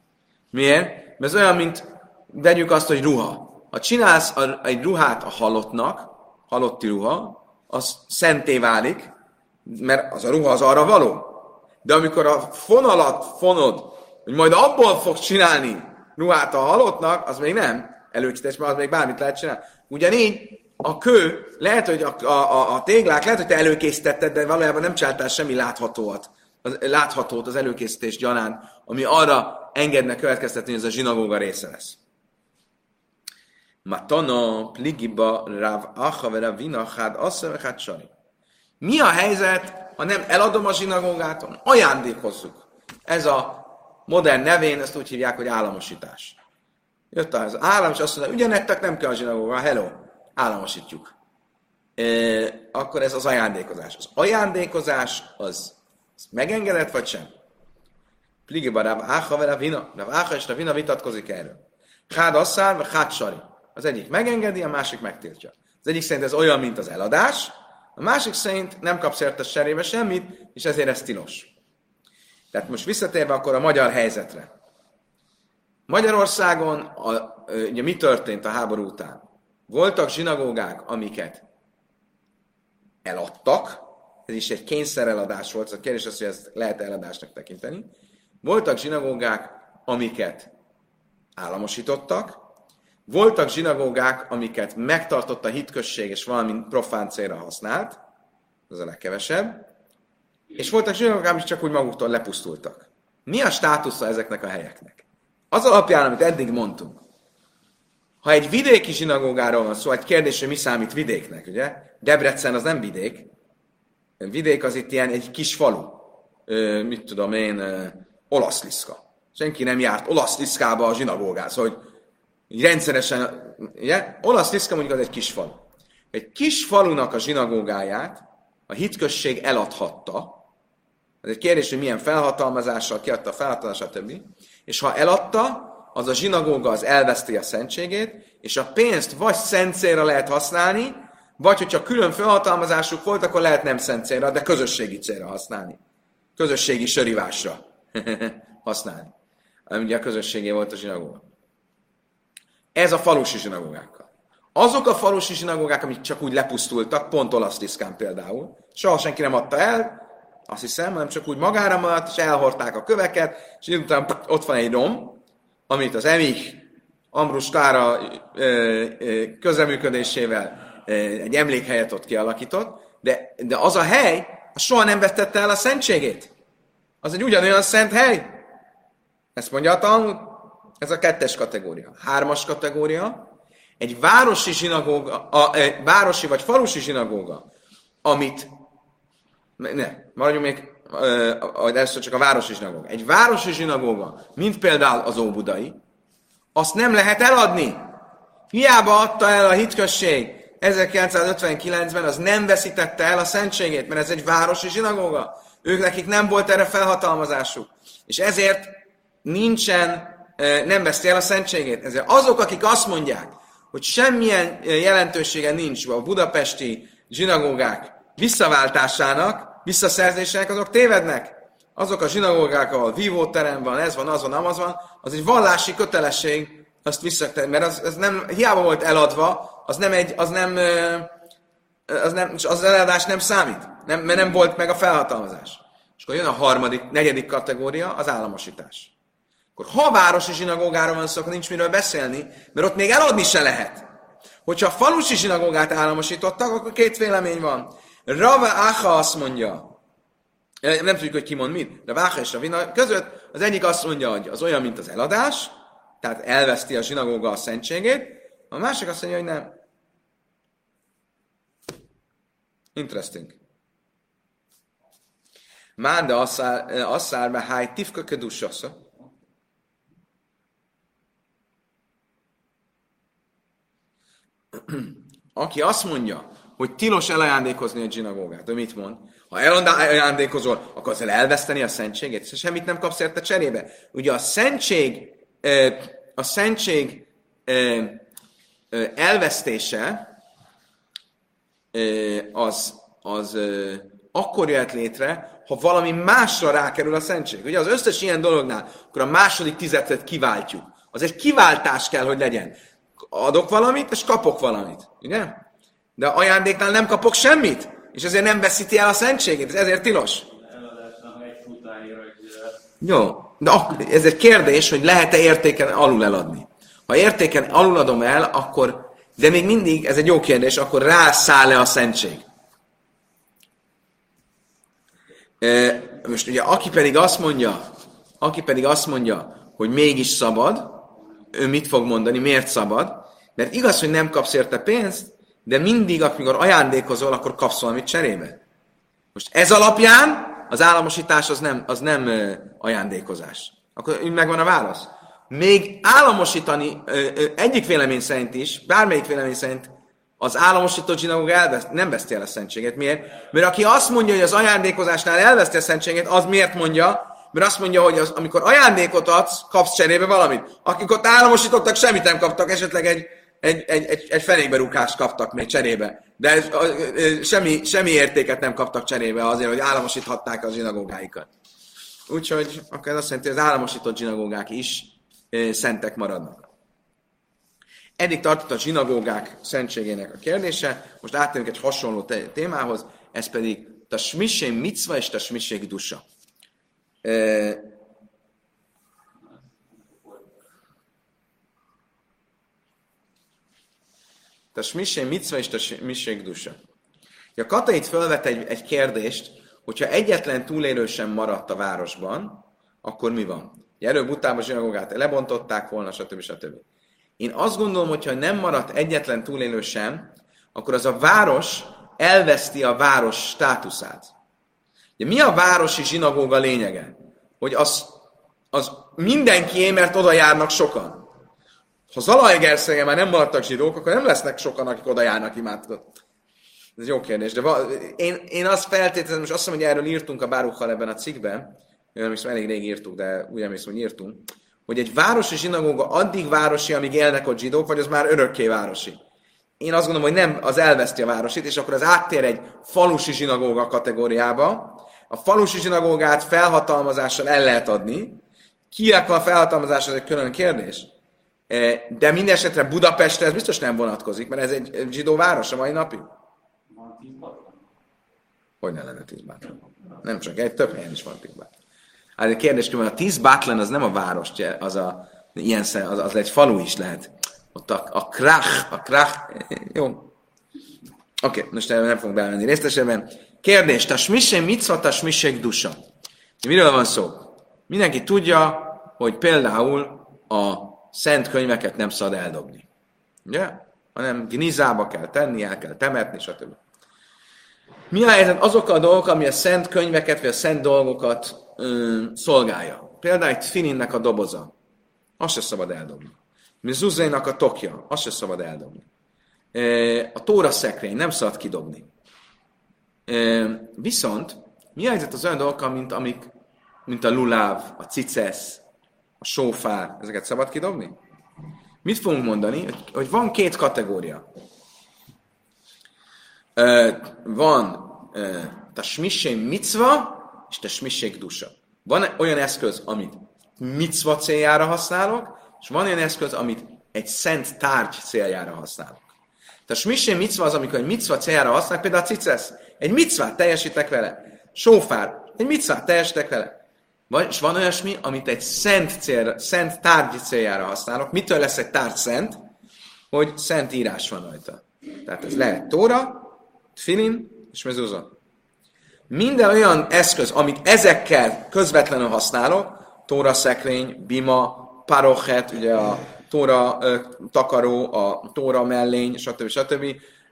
Miért? Mert ez olyan, mint vegyük azt, hogy ruha. Ha csinálsz egy ruhát a halottnak, halotti ruha, az szenté válik, mert az a ruha az arra való. De amikor a fonalat fonod, hogy majd abból fogsz csinálni ruhát a halottnak, az még nem előkészítés, mert az még bármit lehet csinálni. Ugyanígy a kő, lehet, hogy a, a, a téglák, lehet, hogy te előkészítetted, de valójában nem csináltál semmi láthatóat, az, láthatót az előkészítés gyanán, ami arra engedne következtetni, hogy ez a zsinagóga része lesz. Matana, pligiba, rav acha, vina, hát assza, hát sari. Mi a helyzet, ha nem eladom a zsinagógát, hanem ajándékozzuk? Ez a modern nevén, ezt úgy hívják, hogy államosítás. Jött az állam, és azt mondja, ugye nektek nem kell a zsinagóga, hello, államosítjuk. E, akkor ez az ajándékozás. Az ajándékozás az, az megengedett, vagy sem? Pligiba Rav Áha Vina. Rav Áha és Vina vitatkozik erről. Hád asszár, vagy hád sari. Az egyik megengedi, a másik megtiltja. Az egyik szerint ez olyan, mint az eladás, a másik szerint nem kapsz érte serébe semmit, és ezért ez tilos. Tehát most visszatérve akkor a magyar helyzetre. Magyarországon a, ugye mi történt a háború után? Voltak zsinagógák, amiket eladtak, ez is egy kényszereladás volt, a kérdés az, hogy ezt lehet eladásnak tekinteni. Voltak zsinagógák, amiket államosítottak, voltak zsinagógák, amiket megtartott a hitközség, és valami profán célra használt, az a legkevesebb, és voltak zsinagógák, amik csak úgy maguktól lepusztultak. Mi a státusza ezeknek a helyeknek? Az alapján, amit eddig mondtunk, ha egy vidéki zsinagógáról van szó, egy kérdés, hogy mi számít vidéknek, ugye? Debrecen az nem vidék. Vidék az itt ilyen egy kis falu. Ö, mit tudom én, ö, olaszliszka. Senki nem járt olaszliszkába a zsinagógához, hogy rendszeresen, ugye? Olaszliszka mondjuk az egy kis falu. Egy kis falunak a zsinagógáját a hitközség eladhatta, ez egy kérdés, hogy milyen felhatalmazással kiadta a felhatalmazással, stb. És ha eladta, az a zsinagóga az elveszti a szentségét, és a pénzt vagy szent célra lehet használni, vagy hogyha külön felhatalmazásuk volt, akkor lehet nem szent célra, de közösségi célra használni. Közösségi sörivásra használni. Ugye a közösségé volt a zsinagóga. Ez a falusi zsinagógákkal. Azok a falusi zsinagógák, amik csak úgy lepusztultak, pont olasz diszkán például, soha senki nem adta el, azt hiszem, hanem csak úgy magára maradt, és elhordták a köveket, és után ott van egy rom, amit az Emich Ambrus Klára közreműködésével egy emlékhelyet ott kialakított, de, de az a hely, az soha nem vesztette el a szentségét. Az egy ugyanolyan szent hely. Ezt mondja a Talmud. Ez a kettes kategória. Hármas kategória, egy városi zsinagóga, a, egy városi vagy falusi zsinagóga, amit, ne, maradjunk még először csak a városi zsinagóga. Egy városi zsinagóga, mint például az Óbudai, azt nem lehet eladni. Hiába adta el a hitkösség 1959-ben, az nem veszítette el a szentségét, mert ez egy városi zsinagóga. Ők nekik nem volt erre felhatalmazásuk. És ezért nincsen, nem veszti el a szentségét. Ezért azok, akik azt mondják, hogy semmilyen jelentősége nincs a budapesti zsinagógák visszaváltásának, visszaszerzésének, azok tévednek. Azok a zsinagógák, ahol vívóterem van, ez van, az van, az van, az egy vallási kötelesség azt visszatenni, mert az, az, nem, hiába volt eladva, az nem egy, az nem, az, nem, az eladás nem számít, nem, mert nem volt meg a felhatalmazás. És akkor jön a harmadik, negyedik kategória, az államosítás. Akkor ha városi zsinagógára van szó, akkor nincs miről beszélni, mert ott még eladni se lehet. Hogyha a falusi zsinagógát államosítottak, akkor két vélemény van. Rava Acha azt mondja, nem tudjuk, hogy ki mond mit, de Váha és Ravina között az egyik azt mondja, hogy az olyan, mint az eladás, tehát elveszti a zsinagóga a szentségét, a másik azt mondja, hogy nem. Interesting. Már de asszár háj tifka kedusasza. Aki azt mondja, hogy tilos elajándékozni a zsinagógát. Ő mit mond? Ha elajándékozol, akkor el elveszteni a szentségét, és semmit nem kapsz érte cserébe. Ugye a szentség, a szentség elvesztése az, az akkor jött létre, ha valami másra rákerül a szentség. Ugye az összes ilyen dolognál, akkor a második tizedet kiváltjuk. Az egy kiváltás kell, hogy legyen. Adok valamit, és kapok valamit. Ugye? De ajándéknál nem kapok semmit, és ezért nem veszíti el a szentségét. Ez ezért tilos. Jó, de ez egy kérdés, hogy lehet-e értéken alul eladni. Ha értéken alul adom el, akkor, de még mindig, ez egy jó kérdés, akkor rászáll-e a szentség? E, most ugye, aki pedig azt mondja, aki pedig azt mondja, hogy mégis szabad, ő mit fog mondani, miért szabad? Mert igaz, hogy nem kapsz érte pénzt, de mindig, amikor ajándékozol, akkor kapsz valamit cserébe. Most ez alapján az államosítás az nem, az nem ajándékozás. Akkor megvan a válasz. Még államosítani egyik vélemény szerint is, bármelyik vélemény szerint az államosított zsinagóga elveszt, nem veszti el a szentséget. Miért? Mert aki azt mondja, hogy az ajándékozásnál elveszti a szentséget, az miért mondja? Mert azt mondja, hogy az, amikor ajándékot adsz, kapsz cserébe valamit. Akik ott államosítottak, semmit nem kaptak, esetleg egy, egy, egy, egy, egy fenékberúkást kaptak még cserébe. De semmi, semmi értéket nem kaptak cserébe azért, hogy államosíthatták a zsinagógáikat. Úgyhogy akkor ez azt jelenti, hogy az államosított zsinagógák is szentek maradnak. Eddig tartott a zsinagógák szentségének a kérdése, most áttérünk egy hasonló témához, ez pedig a smissé micva és a smissé dusa. A smissé micva és a smissé dusa. A Katait felvet egy, egy kérdést, hogyha egyetlen túlélő sem maradt a városban, akkor mi van? Előbb utána a zsinagógát lebontották volna, stb. stb. Én azt gondolom, hogyha nem maradt egyetlen túlélő sem, akkor az a város elveszti a város státuszát. Ugye, mi a városi zsinagóga lényege? Hogy az, az mindenkié, mert oda járnak sokan. Ha Zalaegerszegen már nem maradtak zsidók, akkor nem lesznek sokan, akik oda járnak imádkozni. Ez jó kérdés, de va, én, én azt feltételezem, most azt mondom, hogy erről írtunk a Bárukkal ebben a cikkben, nem is elég rég írtuk, de úgy emlékszem, hogy írtunk, hogy egy városi zsinagóga addig városi, amíg élnek ott zsidók, vagy az már örökké városi. Én azt gondolom, hogy nem, az elveszti a városit, és akkor az áttér egy falusi zsinagóga kategóriába. A falusi zsinagógát felhatalmazással el lehet adni. Kiek a felhatalmazás, ez egy külön kérdés. E, de minden esetre Budapestre ez biztos nem vonatkozik, mert ez egy zsidó város a mai napig. Hogy ne lenne tíz bátlan? Nem csak egy, több helyen is van tíz bátlan. Hát a kérdés, a tíz bátlan az nem a város, az a, ilyen az, az egy falu is lehet. Ott a, a krach, a krach, jó. Oké, okay, most nem fogunk belemenni részletesen. Kérdés, tasmisé mitzva, tasmisé dusa. Miről van szó? Mindenki tudja, hogy például a szent könyveket nem szabad eldobni. Ugye? Hanem gnizába kell tenni, el kell temetni, stb. Mi a helyzet azokkal a dolgok, ami a szent könyveket, vagy a szent dolgokat ö, szolgálja. Például egy fininnek a doboza. Azt se szabad eldobni. Mizuzénak a tokja. Azt se szabad eldobni. A tóra szekrény. Nem szabad kidobni. Viszont mi a helyzet az olyan dolgokkal, mint, amik, mint a luláv, a cicesz, a sófár, ezeket szabad kidobni? Mit fogunk mondani? Hogy, hogy van két kategória. Van a smissé micva, és te smisség dusa. Van olyan eszköz, amit micva céljára használok, és van olyan eszköz, amit egy szent tárgy céljára használok. Tehát smissé micva az, amikor egy micva céljára használok, például a cicesz. Egy micvát teljesítek vele. Sófár. Egy micvát teljesítek vele. Vagy, van olyasmi, amit egy szent, célra, szent tárgy céljára használok. Mitől lesz egy tárgy szent? Hogy szent írás van rajta. Tehát ez lehet tóra, filin és mezuzah. Minden olyan eszköz, amit ezekkel közvetlenül használok, tóra szekrény, bima, parochet, ugye a tóra ö, takaró, a tóra mellény, stb. stb.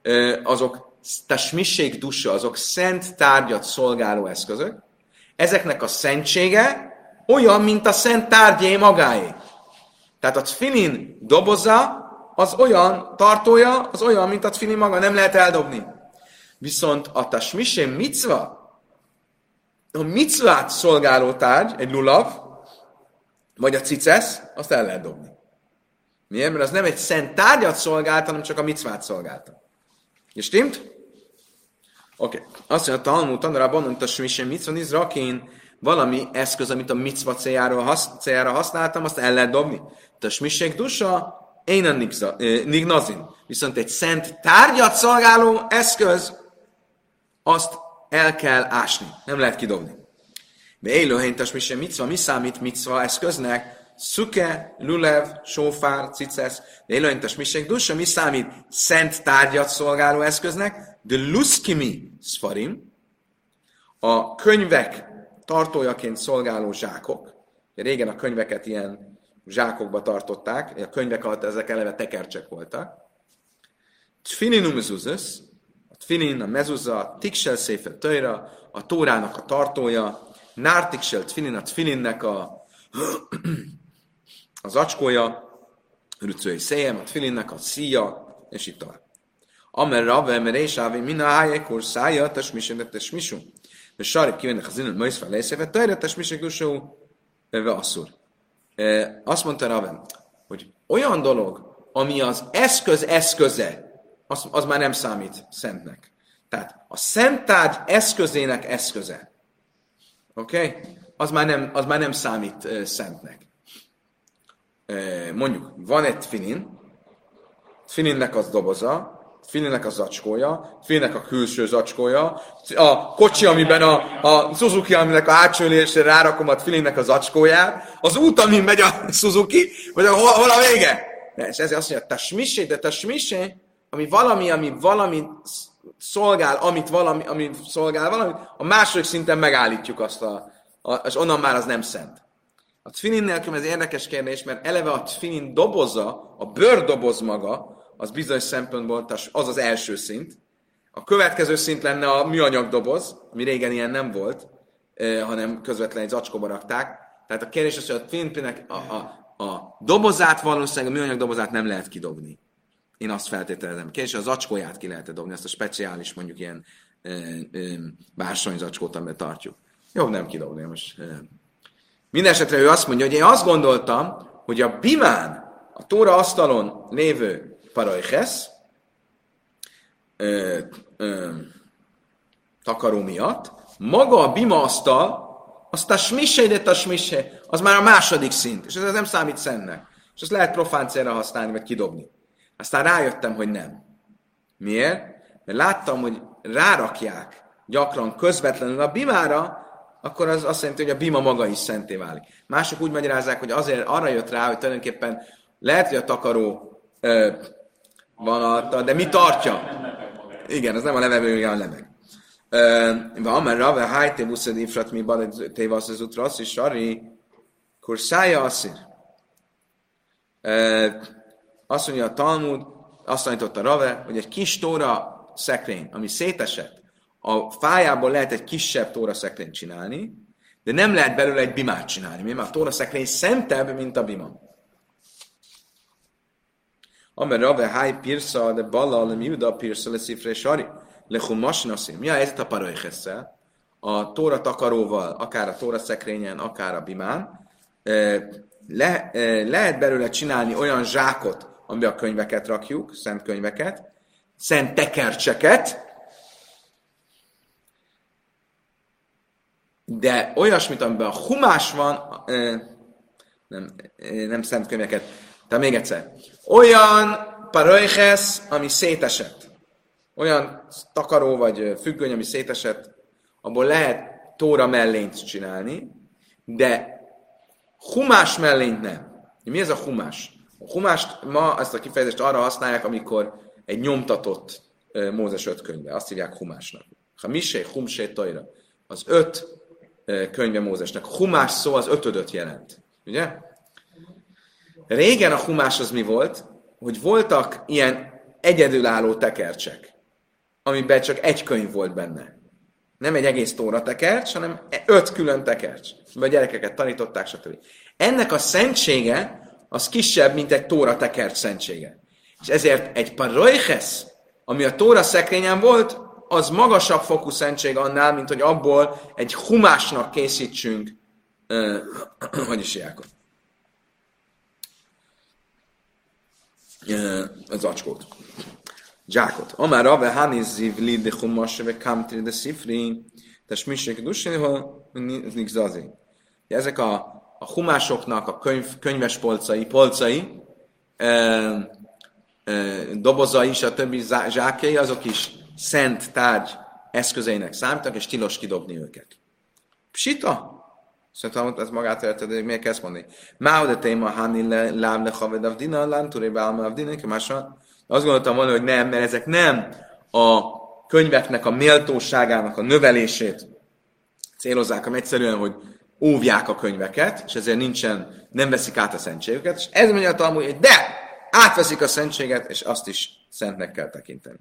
Ö, azok tesmisség dusa, azok szent tárgyat szolgáló eszközök. Ezeknek a szentsége olyan, mint a szent tárgyé magáé. Tehát a tfilin doboza, az olyan, tartója, az olyan, mint a tfilin maga, nem lehet eldobni. Viszont a tasmisé micva, a micvát szolgáló tárgy, egy lulav, vagy a cicesz, azt el lehet dobni. Miért? Mert az nem egy szent tárgyat szolgált, hanem csak a micvát szolgálta. És stimmt? Oké. Okay. Azt mondja, a Talmud tanulában mondta, hogy mit van izrakin, valami eszköz, amit a micva céljára, hasz, céljára használtam, azt el lehet dobni. A smisség dusa, én a nignazin. Viszont egy szent tárgyat szolgáló eszköz, azt el kell ásni. Nem lehet kidobni. De élőhény tasmise micva, mi számít micva eszköznek? Szuke, lulev, sófár, cicesz. De élőhény tasmise dusa, mi számít szent tárgyat szolgáló eszköznek? De luszkimi szfarim. A könyvek tartójaként szolgáló zsákok. Régen a könyveket ilyen zsákokba tartották, a könyvek alatt ezek eleve tekercsek voltak. Tfininum mezuzas, a tfinin, a mezuzza, a tiksel széfe töjra, a tórának a tartója, nártiksel tfinin, a tfininnek a, az acskója, rücői széjem, a tfilinnek a szíja, és itt tovább. Amer rave, mert és ávé, min a hájekor szája, tesmisem, tesmisum. De sarib kivennek az innen, majd fel leszéfe, töjre, tesmisek usó, ve asszur. Azt mondta Raven, hogy olyan dolog, ami az eszköz eszköze, az, az már nem számít szentnek. Tehát a szenttárgy eszközének eszköze. Oké? Okay? Az, már nem, az már nem számít uh, szentnek. Uh, mondjuk, van egy finin, fininnek az doboza, Filinek a zacskója, Filinek a külső zacskója, a kocsi, amiben a, a Suzuki, aminek a hátsó ülésre rárakom a Filinek a zacskóját, az út, amin megy a Suzuki, vagy hol, hol a vége? De, és ezért azt mondja, te smisé, de te smisé, ami valami, ami valami szolgál, amit valami, ami szolgál valami, a második szinten megállítjuk azt a, a és onnan már az nem szent. A tfinin nélkül ez érdekes kérdés, mert eleve a tfinin doboza, a bőrdoboz maga, az bizonyos szempontból az az első szint. A következő szint lenne a műanyag doboz, ami régen ilyen nem volt, hanem közvetlenül egy zacskóba rakták. Tehát a kérdés az, hogy a Filipinek a, a, a dobozát valószínűleg a műanyag dobozát nem lehet kidobni. Én azt feltételezem. Kérdés, az zacskóját ki lehet dobni, ezt a speciális mondjuk ilyen bársonyzacskót, amiben tartjuk. Jobb nem kidobni most. Mindenesetre ő azt mondja, hogy én azt gondoltam, hogy a bimán, a tóra asztalon lévő parajches, takaró miatt, maga a bima asztal, azt a smisse, de a smisse, az már a második szint, és ez nem számít szennek. És ezt lehet profán célra használni, vagy kidobni. Aztán rájöttem, hogy nem. Miért? Mert láttam, hogy rárakják gyakran közvetlenül a bimára, akkor az azt jelenti, hogy a bima maga is szenté válik. Mások úgy magyarázzák, hogy azért arra jött rá, hogy tulajdonképpen lehet, hogy a takaró van alatta, de mi tartja? Igen, ez nem a levegő, igen, a leveg. Van, mert rave hájté buszed ifrat mi bad tévasz az utrasz, és sari kurszája asszír. Azt mondja a Talmud, azt tanította Rave, hogy egy kis tóra szekrény, ami szétesett, a fájából lehet egy kisebb tóra szekrényt csinálni, de nem lehet belőle egy bimát csinálni, mert a tóra szekrény szentebb, mint a bima. Amer Rave Háj Pirsa, de Balla, le Miuda Pirsa, le Szifre Sari, le Nasim. Mi a helyzet a parajchesszel? A tóra takaróval, akár a tóra szekrényen, akár a bimán, le, lehet belőle csinálni olyan zsákot, amiben a könyveket rakjuk, szent könyveket, szent tekercseket, de olyasmit, amiben a humás van, nem, nem szent könyveket, tehát még egyszer. Olyan parajhez, ami szétesett. Olyan takaró vagy függöny, ami szétesett, abból lehet tóra mellényt csinálni, de humás mellényt nem. Mi ez a humás? A humást ma ezt a kifejezést arra használják, amikor egy nyomtatott Mózes öt könyve. Azt hívják humásnak. Ha misé, humsé, tojra. Az öt könyve Mózesnek. Humás szó az ötödöt jelent. Ugye? Régen a humás az mi volt? Hogy voltak ilyen egyedülálló tekercsek, amiben csak egy könyv volt benne. Nem egy egész tóra tekercs, hanem öt külön tekercs, a gyerekeket tanították, stb. Ennek a szentsége az kisebb, mint egy tóra tekercs szentsége. És ezért egy parojches, ami a tóra szekrényen volt, az magasabb fokú szentség annál, mint hogy abból egy humásnak készítsünk, uh, hogy is jákot. Az acskót. zsákot. Amár Rave Hani Zivli de Chumas ve Kamtri de Sifri, de Smisek Dusinihol, Nixazi. Ezek a, a humásoknak a könyv, könyves polcai, polcai, e, e, dobozai és a többi zsákjai, azok is szent tárgy eszközeinek számítanak, és tilos kidobni őket. Psita? Szerintem ez magát érted, hogy miért kezd mondani. Máho de téma hani lám le haved avdina, lánturé bálma avdina, ki mása. Azt gondoltam volna, hogy nem, mert ezek nem a könyveknek a méltóságának a növelését célozzák, hanem egyszerűen, hogy óvják a könyveket, és ezért nincsen, nem veszik át a szentségüket, és ez mondja a hogy de, átveszik a szentséget, és azt is szentnek kell tekinteni.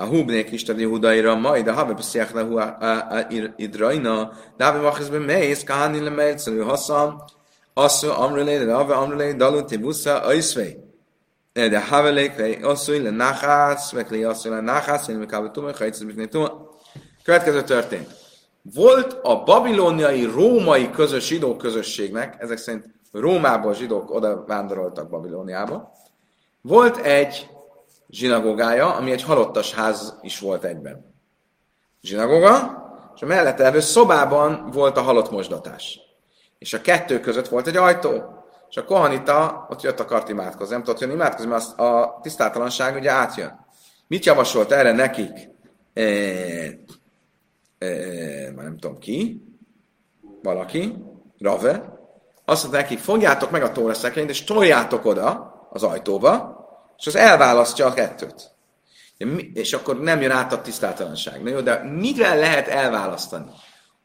A hubnék is tadi hudaira majd, a habe beszélek le idraina, de habe mach ez be mész, kahani le melcerű haszam, asszú amrulé, de have amrulé, dalu tibusza, aiszvei. De have lék, asszú le nachász, vekli asszú le nachász, én mekábe tuma, hajtsz, Következő történt. Volt a babiloniai római közös zsidó közösségnek, ezek szerint Rómából zsidók oda vándoroltak Babilóniába, volt egy zsinagógája, ami egy halottas ház is volt egyben. Zsinagóga, és a mellette levő szobában volt a halott mosdatás. És a kettő között volt egy ajtó. És a kohanita ott jött akart imádkozni. Nem tudott jönni imádkozni, mert a tisztátalanság ugye átjön. Mit javasolt erre nekik? E, e, már nem tudom ki, valaki, Rave, azt mondta nekik, fogjátok meg a tóraszekrényt, és toljátok oda az ajtóba, és az elválasztja a kettőt. És akkor nem jön át a tisztátalanság. Na jó, de mivel lehet elválasztani?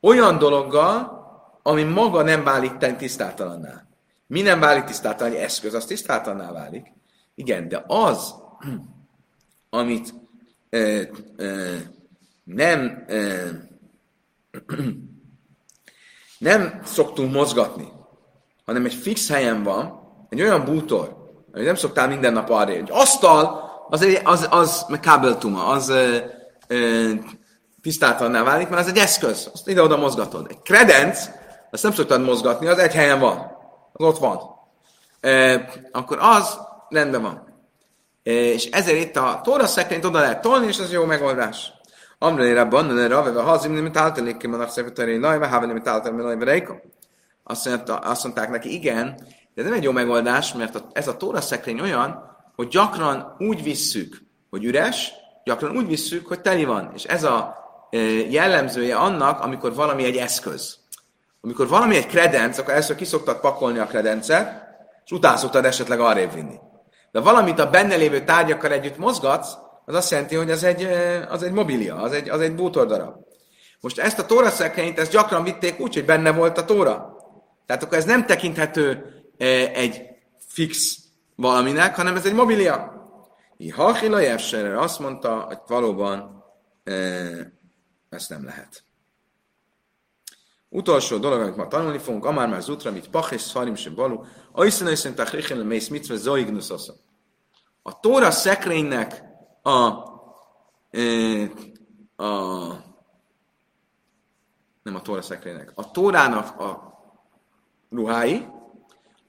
Olyan dologgal, ami maga nem válik tisztátalanná. Mi nem válik tisztátalan? Egy eszköz, az tisztátalanná válik. Igen, de az, amit ö, ö, nem ö, nem szoktunk mozgatni, hanem egy fix helyen van, egy olyan bútor, nem szoktál minden nap arra egy asztal, az, az, az meg kábeltuma, az ö, ö, válik, mert az egy eszköz, azt ide-oda mozgatod. Egy kredenc, azt nem szoktad mozgatni, az egy helyen van, az ott van. E, akkor az rendben van. E, és ezért itt a tóra szekrényt oda lehet tolni, és az jó megoldás. Amrele rabban, ne rave, ha hazim nem taltelik ki, manach szefeteri lajva, ha nem reika. Azt mondták neki, igen, de ez nem egy jó megoldás, mert ez a tóra szekrény olyan, hogy gyakran úgy visszük, hogy üres, gyakran úgy visszük, hogy teli van. És ez a e, jellemzője annak, amikor valami egy eszköz. Amikor valami egy kredenc, akkor először kiszoktad pakolni a kredencet, és utána szoktad esetleg arrébb vinni. De valamit a benne lévő tárgyakkal együtt mozgatsz, az azt jelenti, hogy az egy, e, az egy mobilia, az egy, az egy bútordarab. Most ezt a tóra szekrényt, ezt gyakran vitték úgy, hogy benne volt a tóra. Tehát akkor ez nem tekinthető egy fix valaminek, hanem ez egy mobilia. Hachila Jefserer azt mondta, hogy valóban ezt nem lehet. Utolsó dolog, amit ma tanulni fogunk, amár már zutra, mit pach szarim se balu, ajszana és szerint a mész mitzve zoignus A Tóra szekrénynek a, a nem a Tóra szekrénynek, a Tórának a ruhái,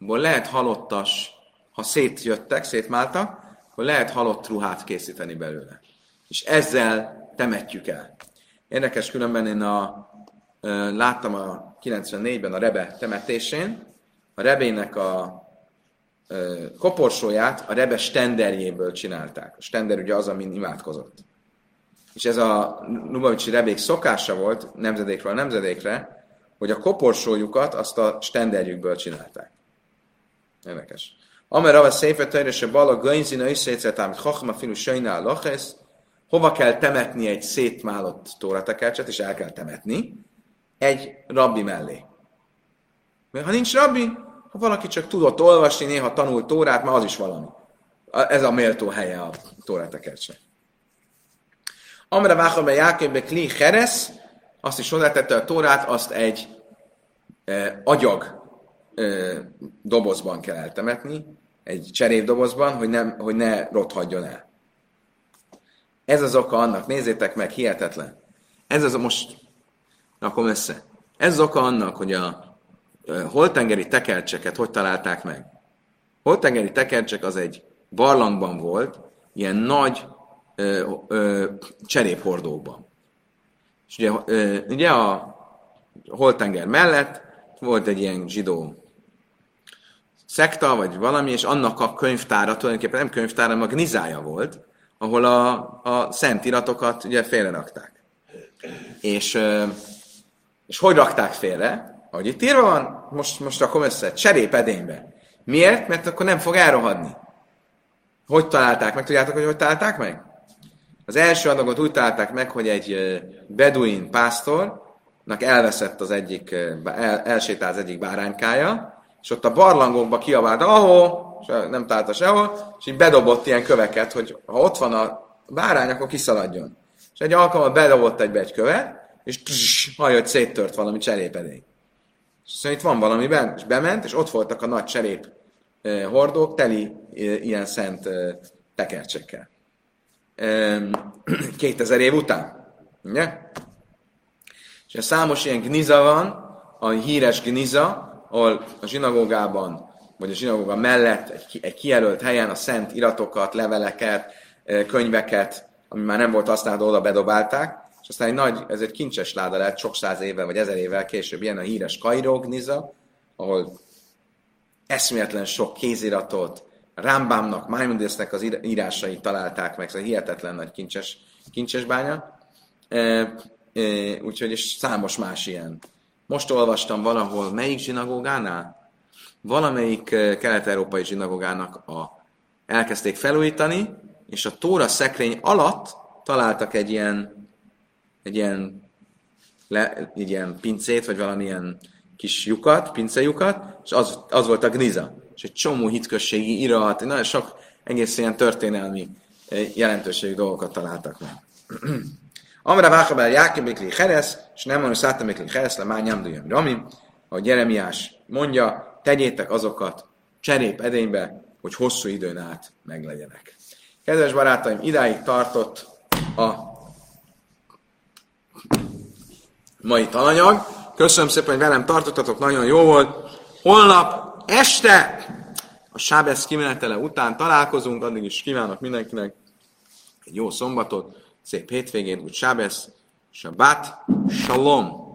abból lehet halottas, ha szétjöttek, szétmáltak, akkor lehet halott ruhát készíteni belőle. És ezzel temetjük el. Érdekes különben én a, láttam a 94-ben a Rebe temetésén, a Rebének a koporsóját a Rebe stenderjéből csinálták. A stender ugye az, amin imádkozott. És ez a Lubavicsi Rebék szokása volt nemzedékről nemzedékre, hogy a koporsójukat azt a stenderjükből csinálták. Érdekes. Amer Rava Széfer Töröse Bala Gainzina Iszécet, amit Chachma Filu Sajná Lachesz, hova kell temetni egy szétmálott tóratekercset, és el kell temetni, egy rabbi mellé. Mert ha nincs rabbi, ha valaki csak tudott olvasni, néha tanult tórát, már az is valami. Ez a méltó helye a tóratekercsnek. Amre Váchabbe Jákébbe Kli Heres, azt is hozzátette a tórát, azt egy eh, agyag ö, dobozban kell eltemetni, egy cserépdobozban, hogy, nem, hogy ne rothadjon el. Ez az oka annak, nézzétek meg, hihetetlen. Ez az a most, akkor össze. Ez az oka annak, hogy a holtengeri tekercseket hogy találták meg. Holtengeri tekercsek az egy barlangban volt, ilyen nagy ö, ö, cseréphordókban. És ugye, ö, ugye a Holtenger mellett volt egy ilyen zsidó szekta, vagy valami, és annak a könyvtára, tulajdonképpen nem könyvtára, hanem a gnizája volt, ahol a, a szent iratokat ugye félrerakták. És, és hogy rakták félre? Ahogy itt írva van, most, most rakom össze, cserépedénybe. Miért? Mert akkor nem fog elrohadni. Hogy találták meg? Tudjátok, hogy hogy találták meg? Az első adagot úgy találták meg, hogy egy beduin pásztornak elveszett az egyik, el, elsétált az egyik báránykája, és ott a barlangokba kiabált, ahol, és nem találta sehol, és így bedobott ilyen köveket, hogy ha ott van a bárány, akkor kiszaladjon. És egy alkalommal bedobott egybe egy követ, és hallja, hogy széttört valami cserépedény. És szóval itt van valami bent, és bement, és ott voltak a nagy cserép hordók, teli ilyen szent tekercsekkel. 2000 év után. Ugye? És számos ilyen gniza van, a híres gniza, ahol a zsinagógában, vagy a zsinagóga mellett egy, egy kijelölt helyen a szent iratokat, leveleket, könyveket, ami már nem volt használható, oda bedobálták, és aztán egy nagy, ez egy kincses láda lett sok száz évvel, vagy ezer évvel később, ilyen a híres Kairó Gniza, ahol eszméletlen sok kéziratot, Rambamnak, Maimonides-nek az írásait találták meg, szóval hihetetlen nagy kincses, kincses bánya. E, e, úgyhogy és számos más ilyen. Most olvastam valahol, melyik zsinagógánál? Valamelyik kelet-európai zsinagógának a, elkezdték felújítani, és a Tóra szekrény alatt találtak egy ilyen, egy ilyen, le, egy ilyen pincét, vagy valamilyen kis lyukat, pincejukat, és az, az volt a gniza. És egy csomó hitközségi irat, nagyon sok egész ilyen történelmi eh, jelentőségű dolgokat találtak meg. Amra váhabel Jákib Mikli Heresz, és nem mondja Száta Mikli Heresz, le már nyomduljam Rami, ahogy Jeremiás mondja, tegyétek azokat cserép edénybe, hogy hosszú időn át meglegyenek. Kedves barátaim, idáig tartott a mai tananyag. Köszönöm szépen, hogy velem tartottatok, nagyon jó volt. Holnap este a Sábesz kimenetele után találkozunk, addig is kívánok mindenkinek egy jó szombatot, szép hétvégét, úgy Sábesz, Shabbat, Shalom!